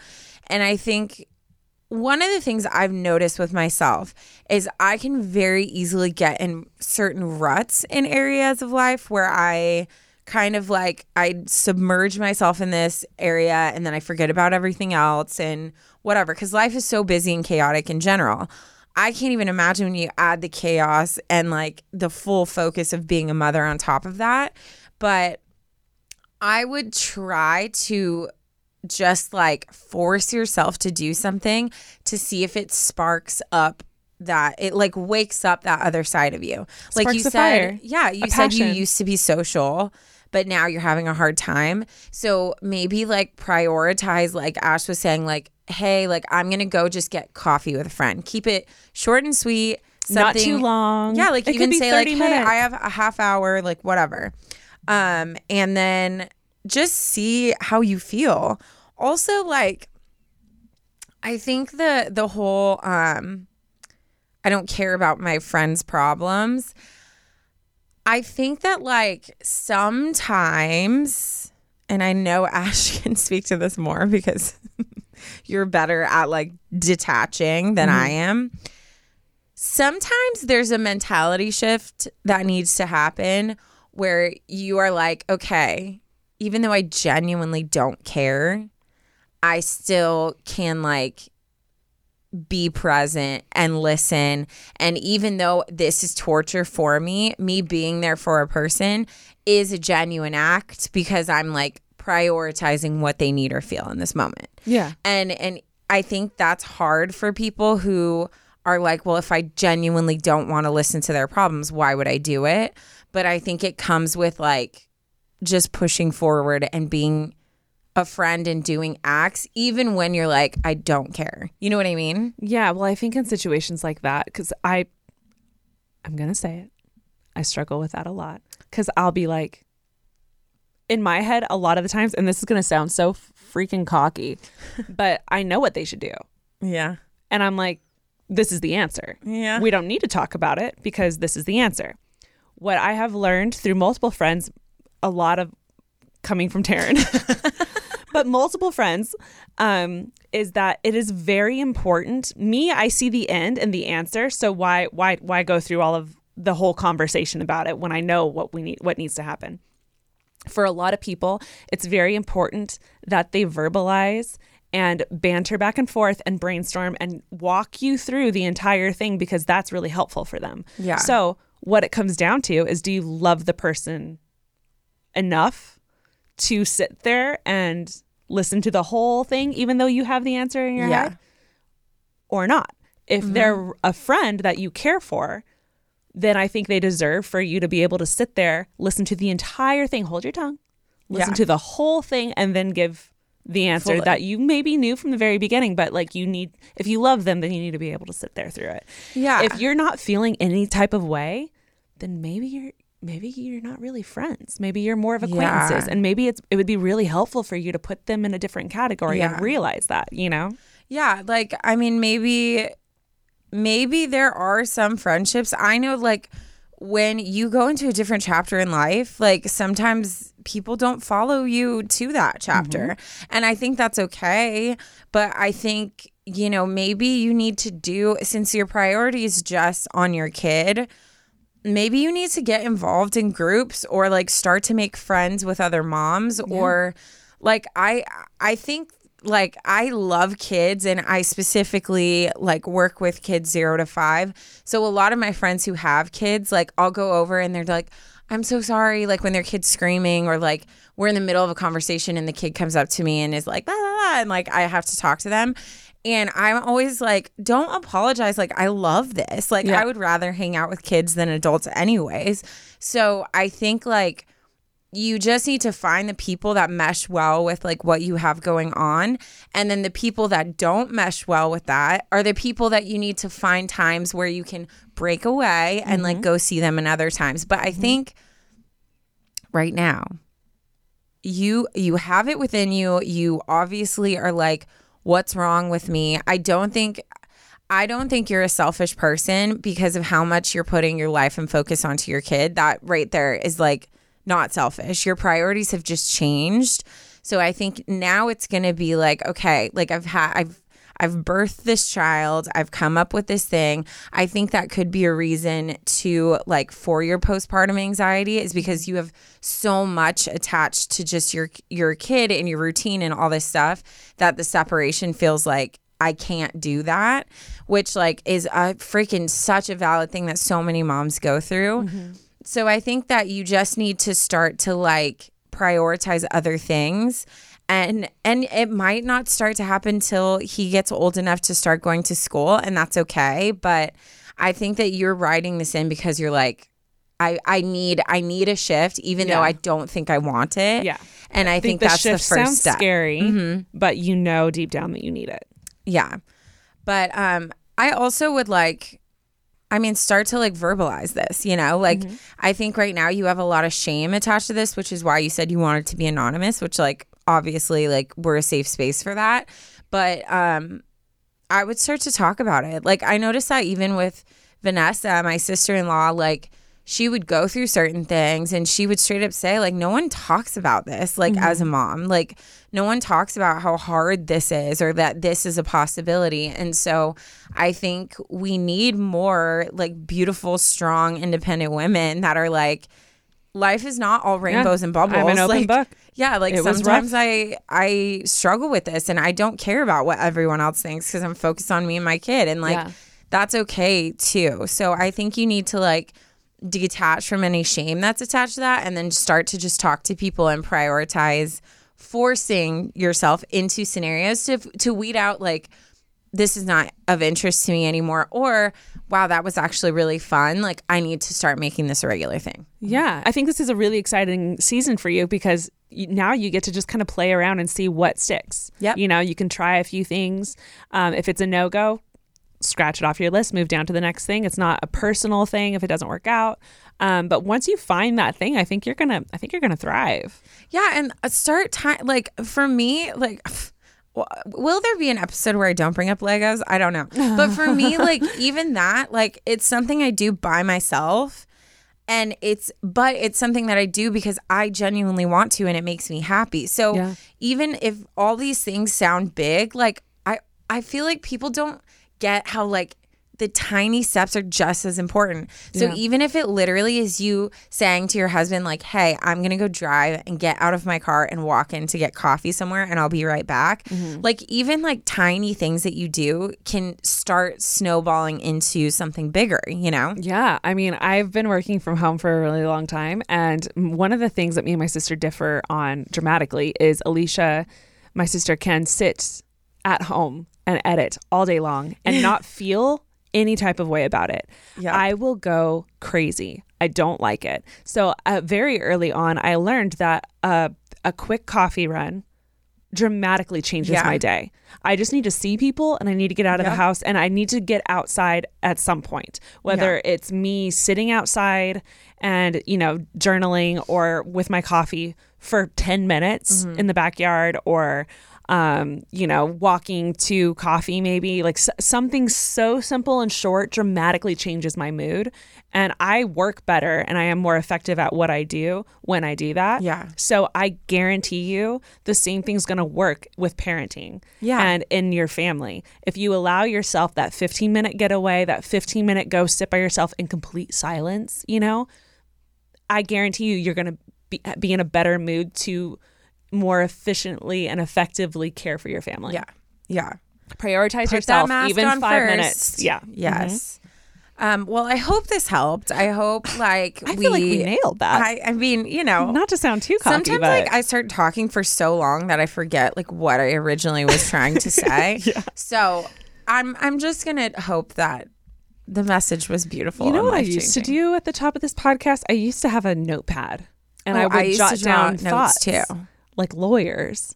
and I think one of the things I've noticed with myself is I can very easily get in certain ruts in areas of life where I kind of like I submerge myself in this area and then I forget about everything else and whatever because life is so busy and chaotic in general. I can't even imagine when you add the chaos and like the full focus of being a mother on top of that. But I would try to just like force yourself to do something to see if it sparks up that it like wakes up that other side of you. like you said, fire, yeah, you a said you used to be social, but now you're having a hard time. So maybe like prioritize like Ash was saying like hey, like I'm going to go just get coffee with a friend. Keep it short and sweet. Not too long. Yeah, like It even say like 30 hey, minutes. I have a half hour like whatever. Um and then just see how you feel. Also like I think the the whole um I don't care about my friends' problems. I think that like sometimes and I know Ash can speak to this more because you're better at like detaching than I mm-hmm. am. Sometimes there's a mentality shift that needs to happen where you are like, okay, even though I genuinely don't care, I still can like be present and listen. And even though this is torture for me, me being there for a person is a genuine act because I'm like prioritizing what they need or feel in this moment. Yeah. And and I think that's hard for people who are like, well, if I genuinely don't want to listen to their problems, why would I do it? But I think it comes with like just pushing forward and being a friend and doing acts even when you're like I don't care. You know what I mean? Yeah, well, I think in situations like that, because I, I'm gonna say it, I struggle with that a lot. Because I'll be like, in my head, a lot of the times, and this is gonna sound so freaking cocky, but I know what they should do, Yeah. and I'm like, this is the answer. Yeah. We don't need to talk about it because this is the answer. What I have learned through multiple friends, a lot of coming from Taryne, but multiple friends, um, is that it is very important. Me, I see the end and the answer. So why why why go through all of the whole conversation about it when I know what we need what needs to happen? For a lot of people, it's very important that they verbalize and banter back and forth and brainstorm and walk you through the entire thing because that's really helpful for them. Yeah. So, what it comes down to is do you love the person enough to sit there and listen to the whole thing, even though you have the answer in your Yeah. head, or not? If mm-hmm. they're a friend that you care for, then I think they deserve for you to be able to sit there, listen to the entire thing, hold your tongue, listen Yeah. to the whole thing, and then give the answer that you maybe knew from the very beginning, but like you need, if you love them, then you need to be able to sit there through it. Yeah. If you're not feeling any type of way, then maybe you're maybe you're not really friends. Maybe you're more of acquaintances, Yeah. and maybe it's it would be really helpful for you to put them in a different category Yeah. and realize that. You know? Yeah, like I mean maybe maybe there are some friendships. I know like when you go into a different chapter in life, like sometimes people don't follow you to that chapter. Mm-hmm. And I think that's okay, but I think you know, maybe you need to do since your priority is just on your kid, maybe you need to get involved in groups or like start to make friends with other moms or like I I think like I love kids and I specifically like work with kids 0 to 5. So a lot of my friends who have kids like I'll go over and they're like I'm so sorry. Like when their kid's screaming or like we're in the middle of a conversation and the kid comes up to me and is like, blah, blah, blah, and like I have to talk to them. And I'm always like, don't apologize. Like, I love this. Like, Yeah. I would rather hang out with kids than adults, anyways. So I think like you just need to find the people that mesh well with like what you have going on and then the people that don't mesh well with that are the people that you need to find times where you can break away and like mm-hmm. go see them in other times but i mm-hmm. think right now you you have it within you you obviously are like what's wrong with me i don't think I don't think you're a selfish person because of how much you're putting your life and focus onto your kid. That right there is like not selfish. Your priorities have just changed. So I think now it's going to be like, okay, like I've had, I've, I've birthed this child. I've come up with this thing. I think that could be a reason to like for your postpartum anxiety is because you have so much attached to just your your kid and your routine and all this stuff that the separation feels like I can't do that, which like is a freaking such a valid thing that so many moms go through. Mm-hmm. So I think that you just need to start to like prioritize other things and and it might not start to happen till he gets old enough to start going to school and that's okay, but I think that you're writing this in because you're like I, I need I need a shift even though I don't think I want it. Yeah. And I, think, the that's the first sounds step. scary, but you know deep down that you need it. Yeah. But um I also would like I mean start to like verbalize this, you know? Like I think right now you have a lot of shame attached to this, which is why you said you wanted to be anonymous, which like obviously like we're a safe space for that. But um I would start to talk about it. Like I noticed that even with Vanessa, my sister-in-law, like she would go through certain things and she would straight up say like no one talks about this like as a mom. Like no one talks about how hard this is or that this is a possibility. And so I think we need more like beautiful, strong, independent women that are like life is not all rainbows and bubbles. I'm an open like, book. Yeah, like It sometimes. I I struggle with this and I don't care about what everyone else thinks because I'm focused on me and my kid and like Yeah. that's okay too. So I think you need to like detach from any shame that's attached to that and then start to just talk to people and prioritize forcing yourself into scenarios to to weed out like this is not of interest to me anymore or wow that was actually really fun like I need to start making this a regular thing. Yeah, I think this is a really exciting season for you because now you get to just kind of play around and see what sticks. Yep. You know, you can try a few things. Um, if it's a no go, scratch it off your list, move down to the next thing. It's not a personal thing if it doesn't work out. Um, but once you find that thing, I think you're gonna. I think you're gonna thrive. Yeah, and uh, start time like for me, like will there be an episode where I don't bring up Legos? I don't know. But for me, like even that, like it's something I do by myself. And it's but it's something that I do because I genuinely want to and it makes me happy. So Yeah. even if all these things sound big, like I I feel like people don't get how like the tiny steps are just as important. So Yeah. even if it literally is you saying to your husband like, "Hey, I'm going to go drive and get out of my car and walk in to get coffee somewhere and I'll be right back." Mm-hmm. Like even like tiny things that you do can start snowballing into something bigger, you know? Yeah, I mean, I've been working from home for a really long time, and one of the things that me and my sister differ on dramatically is Alicia, my sister, can sit at home and edit all day long and not feel any type of way about it. Yeah. I will go crazy. I don't like it. So, uh, very early on, I learned that uh, a quick coffee run dramatically changes Yeah. my day. I just need to see people and I need to get out of the house and I need to get outside at some point. Whether it's me sitting outside and, you know, journaling or with my coffee for 10 minutes Mm-hmm. in the backyard or um, you know, walking to coffee maybe like s- something so simple and short dramatically changes my mood and I work better and I am more effective at what I do when I do that. Yeah. So I guarantee you the same thing's going to work with parenting Yeah. and in your family. If you allow yourself that 15 minute getaway, that 15 minute go sit by yourself in complete silence, you know, I guarantee you you're going to be, be in a better mood to more efficiently and effectively care for your family. Yeah. Yeah. Prioritize Put yourself even on 5 first. minutes. Yeah. Yes. Um, well, I hope this helped. I hope like I we, feel like we nailed that. I, I mean, you know, Not to sound too cocky, sometimes but like I start talking for so long that I forget like what I originally was trying to say. yeah. So I'm I'm just gonna hope that the message was beautiful. you know what I used to do at the top of this podcast? I used to have a notepad, and Oh, I would I used jot to jot down notes, thoughts too. Like lawyers.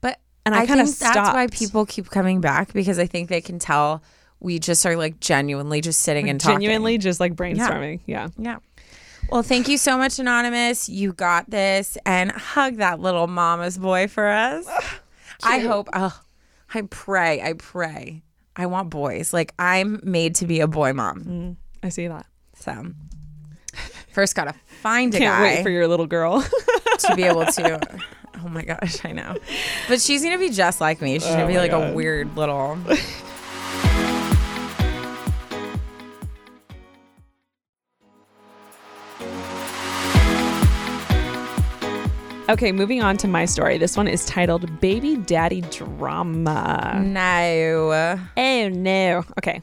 But And I kinda think that's why people keep coming back because I think they can tell we just are like genuinely just sitting and talking. Genuinely, just like brainstorming. Yeah. Yeah. Well, thank you so much, Anonymous. You got this. And hug that little mama's boy for us. I hope, oh, I pray, I pray. I want boys. Like, I'm made to be a boy mom. Mm, I see that. So, first, got to find a Can't guy wait for your little girl. to be able to. Oh my gosh, I know. But she's to be just like me. She's going to oh be like a weird little. okay, moving on to my story. This one is titled Baby Daddy Drama. No. Oh no. Okay.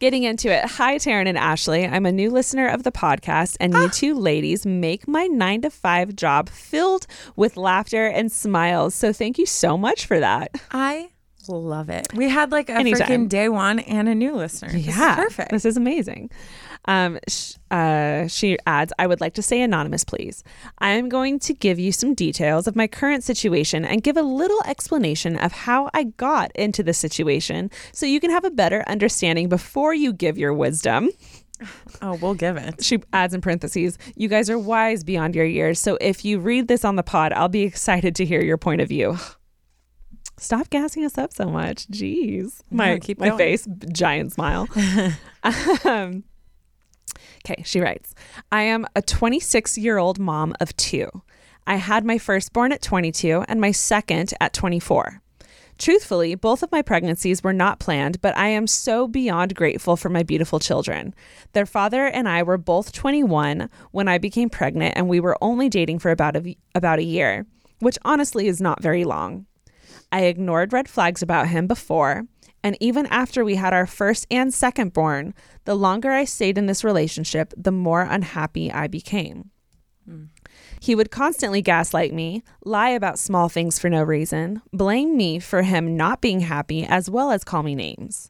Getting into it. Hi, Taryne and Ashley. I'm a new listener of the podcast, and you ah. two ladies make my nine to five job filled with laughter and smiles. So thank you so much for that. I love it. We had like a Anytime. freaking day one and a new listener. This is yeah, perfect. This is amazing. Um, sh- uh, she adds, I would like to say anonymous, please. I am going to give you some details of my current situation and give a little explanation of how I got into the situation so you can have a better understanding before you give your wisdom. oh, we'll give it. She adds in parentheses, you guys are wise beyond your years. So if you read this on the pod, I'll be excited to hear your point of view. Stop gassing us up so much. Jeez. My, keep my going. face, giant smile. um, okay, she writes I am a 26 year old mom of two. I had my firstborn at 22 and my second at 24. Truthfully, both of my pregnancies were not planned, but I am so beyond grateful for my beautiful children. Their father and I were both 21 when I became pregnant, and we were only dating for about a, about a year, which honestly is not very long. I ignored red flags about him before, and even after we had our first and second born, the longer I stayed in this relationship, the more unhappy I became. He would constantly gaslight me, lie about small things for no reason, blame me for him not being happy, as well as call me names.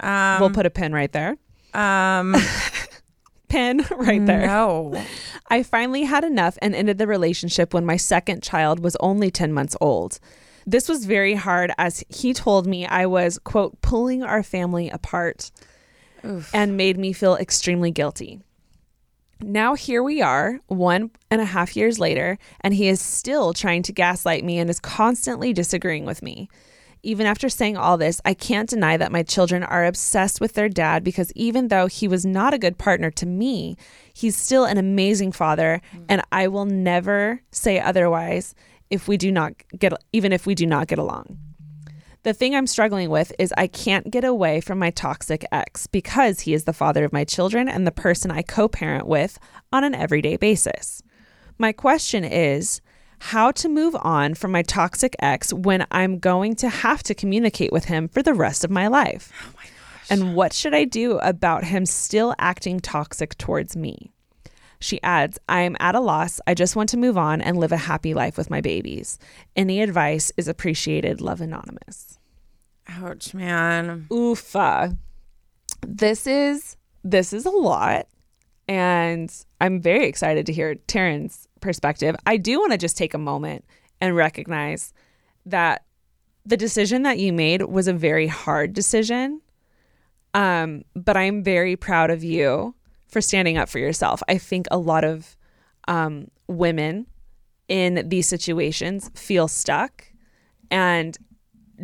Um, we'll put a pin right there. um, Pin right there. no. I finally had enough and ended the relationship when my second child was only 10 months old. This was very hard as he told me I was, quote, pulling our family apart and made me feel extremely guilty. Now here we are, one and a half years later, and he is still trying to gaslight me and is constantly disagreeing with me. Even after saying all this, I can't deny that my children are obsessed with their dad because even though he was not a good partner to me, he's still an amazing father, mm. and I will never say otherwise if we do not get even if we do not get along. The thing I'm struggling with is I can't get away from my toxic ex because he is the father of my children and the person I co parent with on an everyday basis. My question is how to move on from my toxic ex when I'm going to have to communicate with him for the rest of my life. Oh and what should I do about him still acting toxic towards me? She adds, I am at a loss. I just want to move on and live a happy life with my babies. Any advice is appreciated. Love Anonymous. Ouch, man. Oofa. This is this is a lot. And I'm very excited to hear Taryne's perspective. I do want to just take a moment and recognize that the decision that you made was a very hard decision. Um, but I'm very proud of you for standing up for yourself. I think a lot of um, women in these situations feel stuck and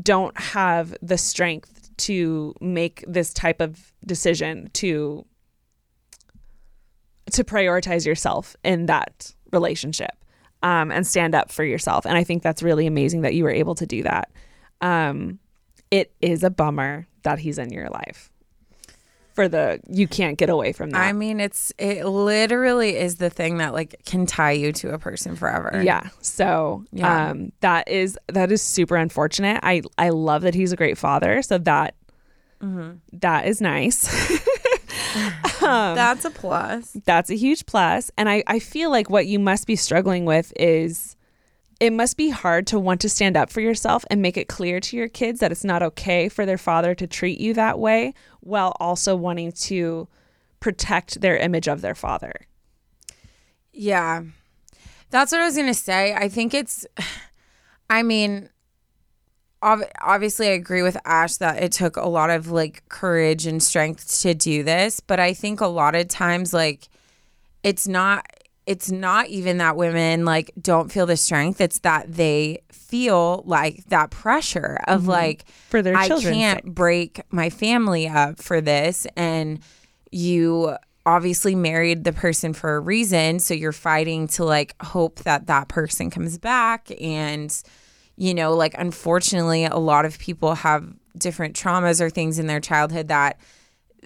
don't have the strength to make this type of decision to to prioritize yourself in that relationship um, and stand up for yourself. And I think that's really amazing that you were able to do that. Um, it is a bummer that he's in your life. For the you can't get away from that. I mean, it's it literally is the thing that like can tie you to a person forever. Yeah. So Yeah. um that is that is super unfortunate. I I love that he's a great father. So that That is nice. That's a plus. That's a huge plus. And I, I feel like what you must be struggling with is it must be hard to want to stand up for yourself and make it clear to your kids that it's not okay for their father to treat you that way while also wanting to protect their image of their father. Yeah. That's what I was going to say. I think it's, I mean, ob- obviously, I agree with Ash that it took a lot of like courage and strength to do this. But I think a lot of times, like, it's not. It's not even that women like don't feel the strength. It's that they feel like that pressure of mm-hmm. like For their I can't sake. break my family up for this and you obviously married the person for a reason so you're fighting to like hope that that person comes back and you know like unfortunately a lot of people have different traumas or things in their childhood that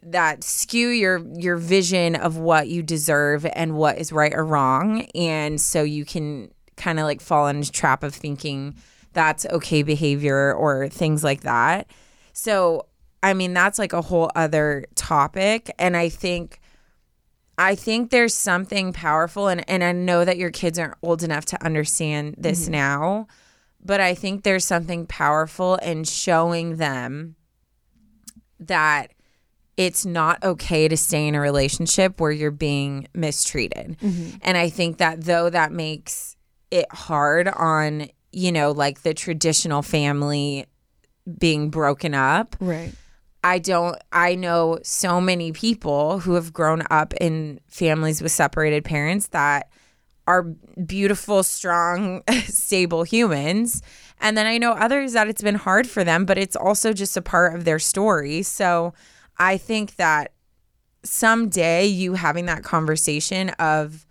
that skew your your vision of what you deserve and what is right or wrong. And so you can kind of like fall into trap of thinking that's okay behavior or things like that. So i mean that's like a whole other topic. And i think i think there's something powerful and and i know that your kids aren't old enough to understand this mm-hmm. now but i think there's something powerful in showing them that it's not okay to stay in a relationship where you're being mistreated. Mm-hmm. And I think that though that makes it hard on, you know, like the traditional family being broken up, Right. I don't I know so many people who have grown up in families with separated parents that are beautiful, strong, stable humans. And then I know others that it's been hard for them, but it's also just a part of their story. So I think that someday you having that conversation of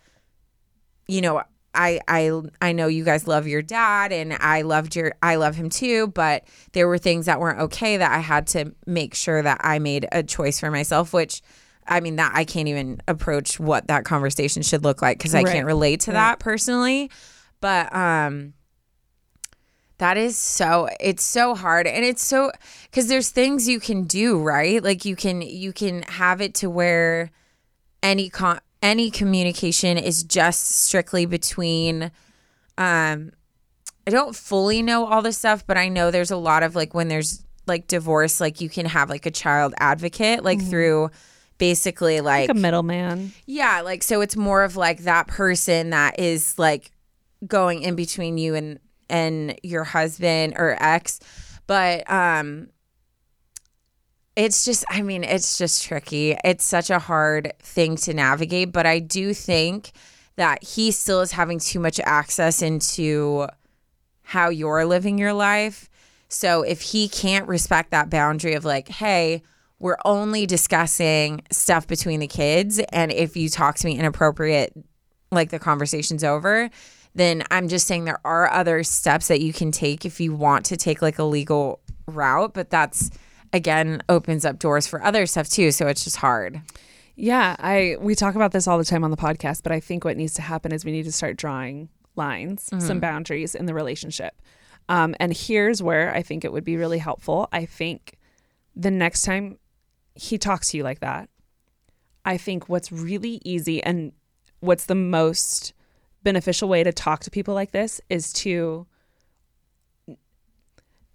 you know I I I know you guys love your dad and I loved your I love him too, but there were things that weren't okay that I had to make sure that I made a choice for myself, which I mean that I can't even approach what that conversation should look like because I Right. can't relate to that personally. But um that is so it's so hard and it's so cuz there's things you can do, right? Like you can you can have it to where any con- any communication is just strictly between um I don't fully know all this stuff, but I know there's a lot of like when there's like divorce, like you can have like a child advocate, like through basically like, Like a middleman. yeah, like so it's more of like that person that is like going in between you and and your husband or ex. But um it's just I mean, it's just tricky. It's such a hard thing to navigate, but I do think that he still is having too much access into how you're living your life. So if he can't respect that boundary of like, hey, we're only discussing stuff between the kids and if you talk to me inappropriate like the conversation's over, then I'm just saying there are other steps that you can take if you want to take like a legal route, but that's again opens up doors for other stuff too, so it's just hard. Yeah, I we talk about this all the time on the podcast, but I think what needs to happen is we need to start drawing lines, some boundaries in the relationship. Um, and here's where I think it would be really helpful. I think the next time he talks to you like that, I think what's really easy and what's the most beneficial way to talk to people like this is to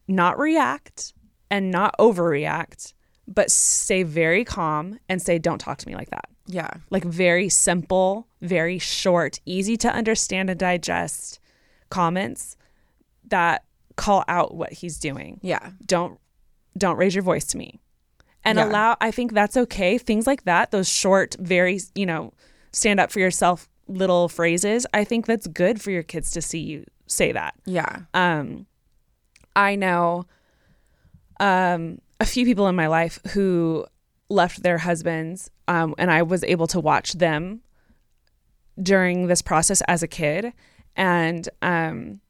not react and not overreact, but stay very calm and say, don't talk to me like that. Yeah. Like very simple, very short, easy to understand and digest comments that call out what he's doing. Yeah. Don't don't raise your voice to me. And Yeah. allow I think that's okay. Things like that, those short, very, you know, stand up for yourself little phrases, I think that's good for your kids to see you say that Yeah. um i know um a few people in my life who left their husbands um and i was able to watch them during this process as a kid and um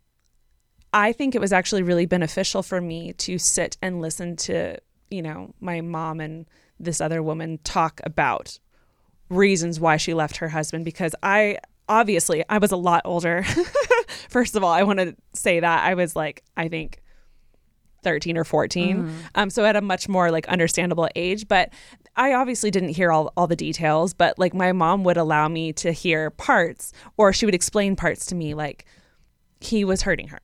i think it was actually really beneficial for me to sit and listen to you know my mom and this other woman talk about reasons why she left her husband because I obviously I was a lot older. First of all, I want to say that I was like I think 13 or 14. Mm-hmm. Um, so at a much more like understandable age. But I obviously didn't hear all, all the details, but like my mom would allow me to hear parts or she would explain parts to me like he was hurting her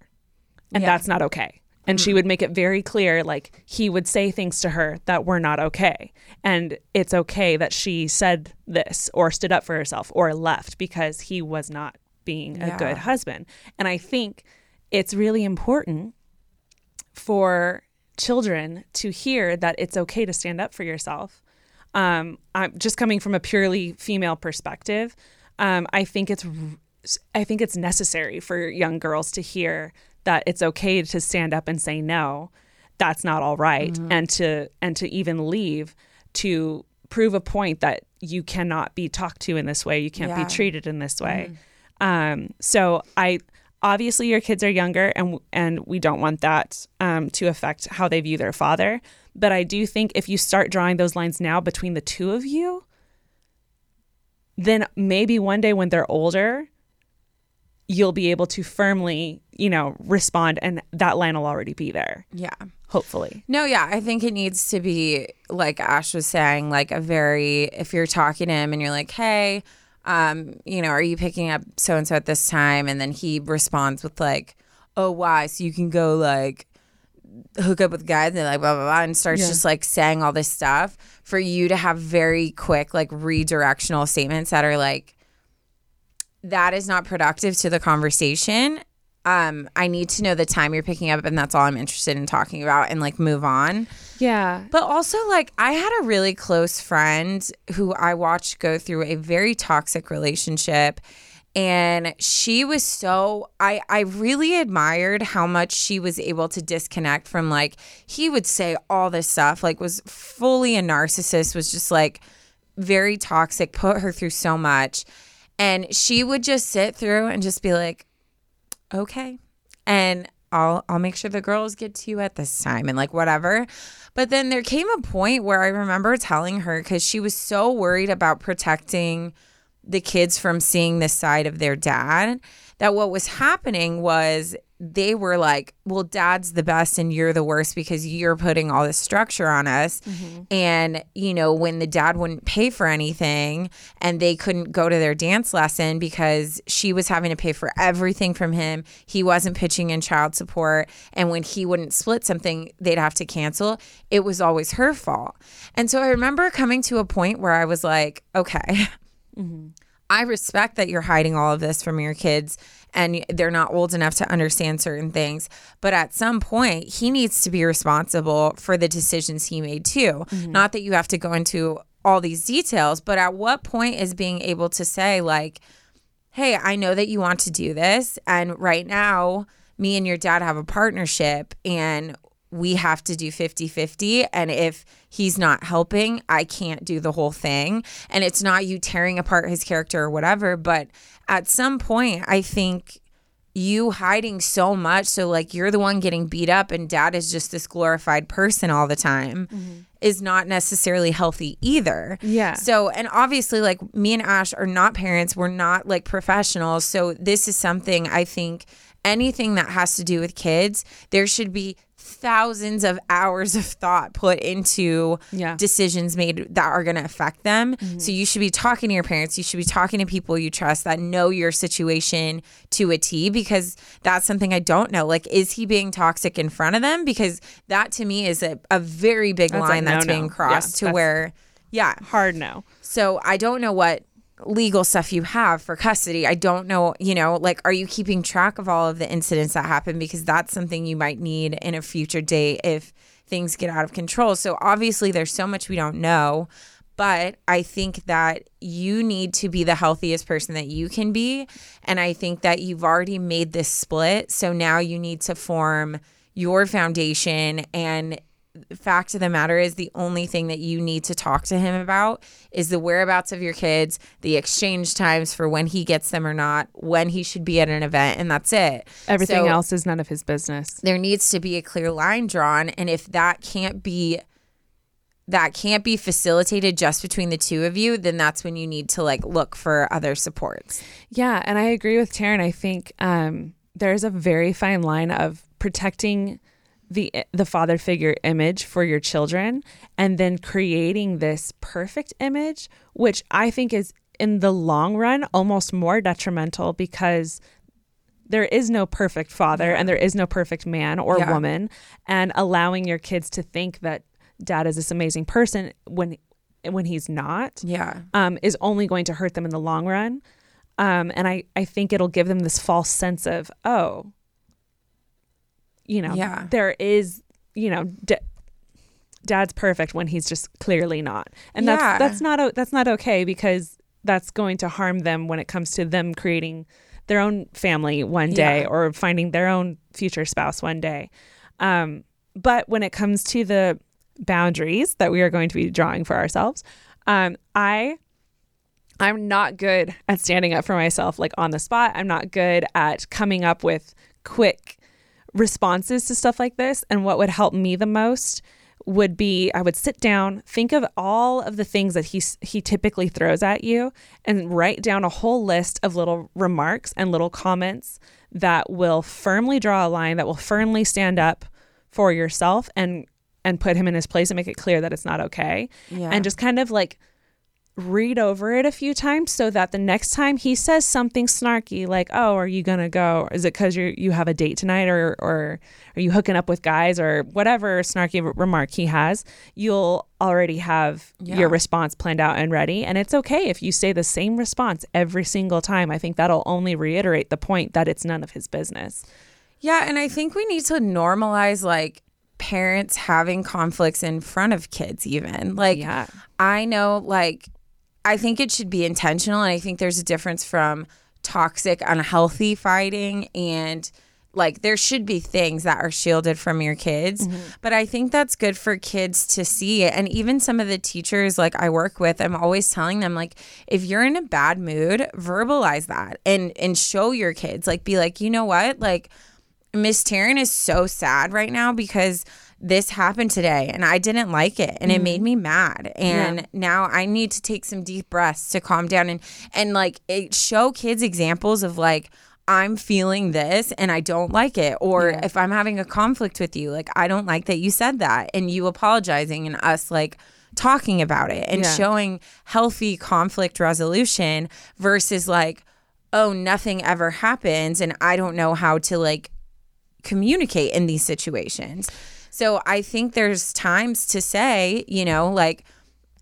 and Yeah. That's not okay. And she would make it very clear like he would say things to her that were not okay. And it's okay that she said this or stood up for herself or left because he was not being a good husband. And I think it's really important for children to hear that it's okay to stand up for yourself. Um, I'm just coming from a purely female perspective. Um, I think it's I think it's necessary for young girls to hear that it's okay to stand up and say no, that's not all right," Mm-hmm. and to and to even leave to prove a point that you cannot be talked to in this way, you can't Yeah. Mm-hmm. be treated in this way. Um, so I obviously your kids are younger and and we don't want that um, to affect how they view their father. But I do think if you start drawing those lines now between the two of you, then maybe one day when they're older, you'll be able to firmly, you know, respond and that line will already be there, Yeah. hopefully. No, yeah, I think it needs to be like Ash was saying, like a very if you're talking to him and you're like, "Hey, um, you know, are you picking up so and so at this time?" and then he responds with like, "Oh, why? So you can go like hook up with guys and like blah blah blah," and starts Yeah. just like saying all this stuff for you to have very quick like redirectional statements that are like that is not productive to the conversation. Um, I need to know the time you're picking up, and that's all I'm interested in talking about, and like move on. Yeah. But also, like, I had a really close friend who I watched go through a very toxic relationship. And she was so I I really admired how much she was able to disconnect from like he would say all this stuff, like was fully a narcissist, was just like very toxic, put her through so much. And she would just sit through and just be like, okay. And I'll I'll make sure the girls get to you at this time and like whatever. But then there came a point where I remember telling her cuz she was so worried about protecting the kids from seeing this side of their dad that what was happening was they were like, well, dad's the best and you're the worst because you're putting all this structure on us. Mm-hmm. And, you know, when the dad wouldn't pay for anything and they couldn't go to their dance lesson because she was having to pay for everything from him, he wasn't pitching in child support. And when he wouldn't split something, they'd have to cancel. It was always her fault. And so I remember coming to a point where I was like, okay. Mm-hmm. I respect that you're hiding all of this from your kids and they're not old enough to understand certain things. But at some point, he needs to be responsible for the decisions he made too. Mm-hmm. Not that you have to go into all these details, but at what point is being able to say, like, hey, I know that you want to do this. And right now, me and your dad have a partnership and we have to do 50 50. And if he's not helping, I can't do the whole thing. And it's not you tearing apart his character or whatever. But at some point, I think you hiding so much so like you're the one getting beat up and dad is just this glorified person all the time mm-hmm. is not necessarily healthy either. Yeah. So, and obviously, like me and Ash are not parents, we're not like professionals. So, this is something I think anything that has to do with kids, there should be thousands of hours of thought put into Yeah. decisions made that are going to affect them. Mm-hmm. So, you should be talking to your parents, you should be talking to people you trust that know your situation to a T because that's something I don't know. Like, is he being toxic in front of them? Because that to me is a, a very big That's a line that's being crossed Yeah, to where, yeah. Hard no. So I don't know what legal stuff you have for custody. I don't know, you know, like are you keeping track of all of the incidents that happen because that's something you might need in a future date if things get out of control. So obviously there's so much we don't know, but I think that you need to be the healthiest person that you can be and I think that you've already made this split, so now you need to form your foundation and fact of the matter is the only thing that you need to talk to him about is the whereabouts of your kids, the exchange times for when he gets them or not, when he should be at an event, and that's it. Everything So else is none of his business. There needs to be a clear line drawn, and if that can't be that can't be facilitated just between the two of you, then that's when you need to like look for other supports. Yeah, and I agree with Taryne. I think um, there's a very fine line of protecting the the father figure image for your children and then creating this perfect image which i think is in the long run almost more detrimental because there is no perfect father and there is no perfect man or Yeah. woman and allowing your kids to think that dad is this amazing person when when he's not Yeah. um, is only going to hurt them in the long run. Um, and I, I think it'll give them this false sense of, oh, you know, Yeah. there is, you know, d- dad's perfect when he's just clearly not. And that's, Yeah. that's not, o- that's not okay because that's going to harm them when it comes to them creating their own family one day Yeah. or finding their own future spouse one day. Um, but when it comes to the boundaries that we are going to be drawing for ourselves, um, I I'm not good at standing up for myself like on the spot. I'm not good at coming up with quick responses to stuff like this. And what would help me the most would be I would sit down, think of all of the things that he he typically throws at you and write down a whole list of little remarks and little comments that will firmly draw a line that will firmly stand up for yourself and and put him in his place and make it clear that it's not okay. Yeah. And just kind of like read over it a few times so that the next time he says something snarky like oh are you gonna go is it because you you have a date tonight or or are you hooking up with guys or whatever snarky r- remark he has you'll already have Yeah. your response planned out and ready and it's okay if you say the same response every single time i think that'll only reiterate the point that it's none of his business Yeah, and I think we need to normalize like parents having conflicts in front of kids even. Like Yeah. I know like I think it should be intentional and I think there's a difference from toxic unhealthy fighting and like there should be things that are shielded from your kids. Mm-hmm. But i think that's good for kids to see and even some of the teachers like i work with i'm always telling them like if you're in a bad mood verbalize that and and show your kids. Like be like you know what? Like Miss Taryne is so sad right now because this happened today and I didn't like it and it made mm. me mad. And now I need to take some deep breaths to calm down and and like it show kids examples of like I'm feeling this and I don't like it. Or if I'm having a conflict with you like I don't like that you said that and you apologizing and us like talking about it and Yeah. showing healthy conflict resolution versus like oh nothing ever happens and I don't know how to like communicate in these situations. So I think there's times to say, you know, like,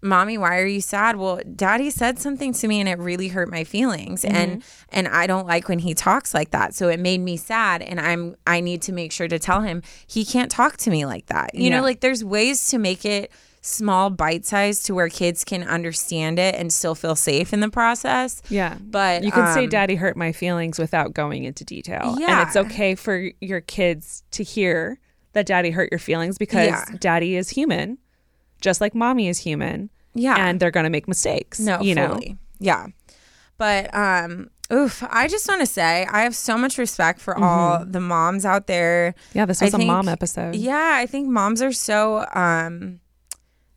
mommy, why are you sad? Well, daddy said something to me and it really hurt my feelings. Mm-hmm. And and I don't like when he talks like that. So it made me sad and I'm I need to make sure to tell him he can't talk to me like that. You Yeah. know, like there's ways to make it small bite size to where kids can understand it and still feel safe in the process. Yeah. But you can say um, daddy hurt my feelings without going into detail. Yeah. And it's okay for your kids to hear that daddy hurt your feelings because Yeah. daddy is human, just like mommy is human. Yeah. And they're going to make mistakes. No, you know? Yeah. But um oof, I just want to say I have so much respect for all the moms out there. Mm-hmm. Yeah, this was a think- mom episode. Yeah, I think moms are so um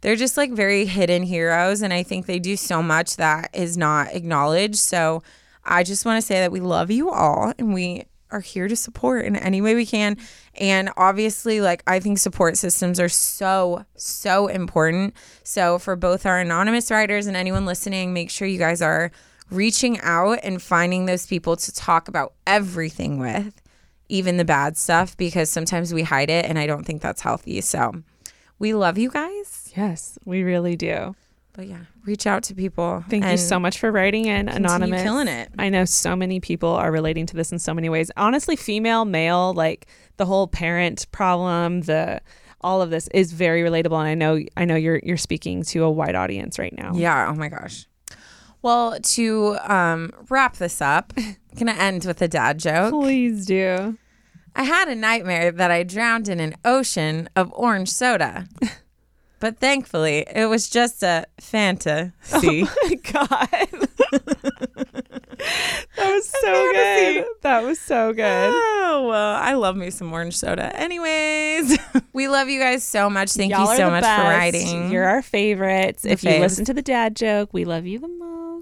they're just like very hidden heroes and I think they do so much that is not acknowledged. So I just want to say that we love you all and we are here to support in any way we can. And obviously, like, I think support systems are so, so important. So, for both our anonymous writers and anyone listening, make sure you guys are reaching out and finding those people to talk about everything with, even the bad stuff, because sometimes we hide it. And I don't think that's healthy. So, we love you guys. Yes, we really do. But yeah, reach out to people. Thank you so much for writing in anonymous. killing it. I know so many people are relating to this in so many ways. Honestly, female, male, like the whole parent problem, the all of this is very relatable and I know I know you're you're speaking to a wide audience right now. Yeah. Oh my gosh. Well, to um, wrap this up, can I'm gonna end with a dad joke. Please do. I had a nightmare that I drowned in an ocean of orange soda. But thankfully, it was just a fantasy. Oh my god. that was so good. That was so good. Oh, well, I love me some orange soda. Anyways, we love you guys so much. Thank Y'all you so much best. for writing. You're our favorites. The if you listen to the dad joke, we love you the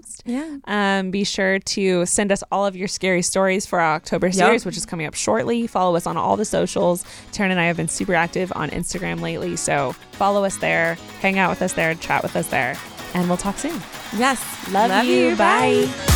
most. Yeah. Um, be sure to send us all of your scary stories for our October series, which is coming up shortly. Follow us on all the socials. Taryne and I have been super active on Instagram lately, so follow us there, hang out with us there, chat with us there, and we'll talk soon. Yes. Love you. Bye.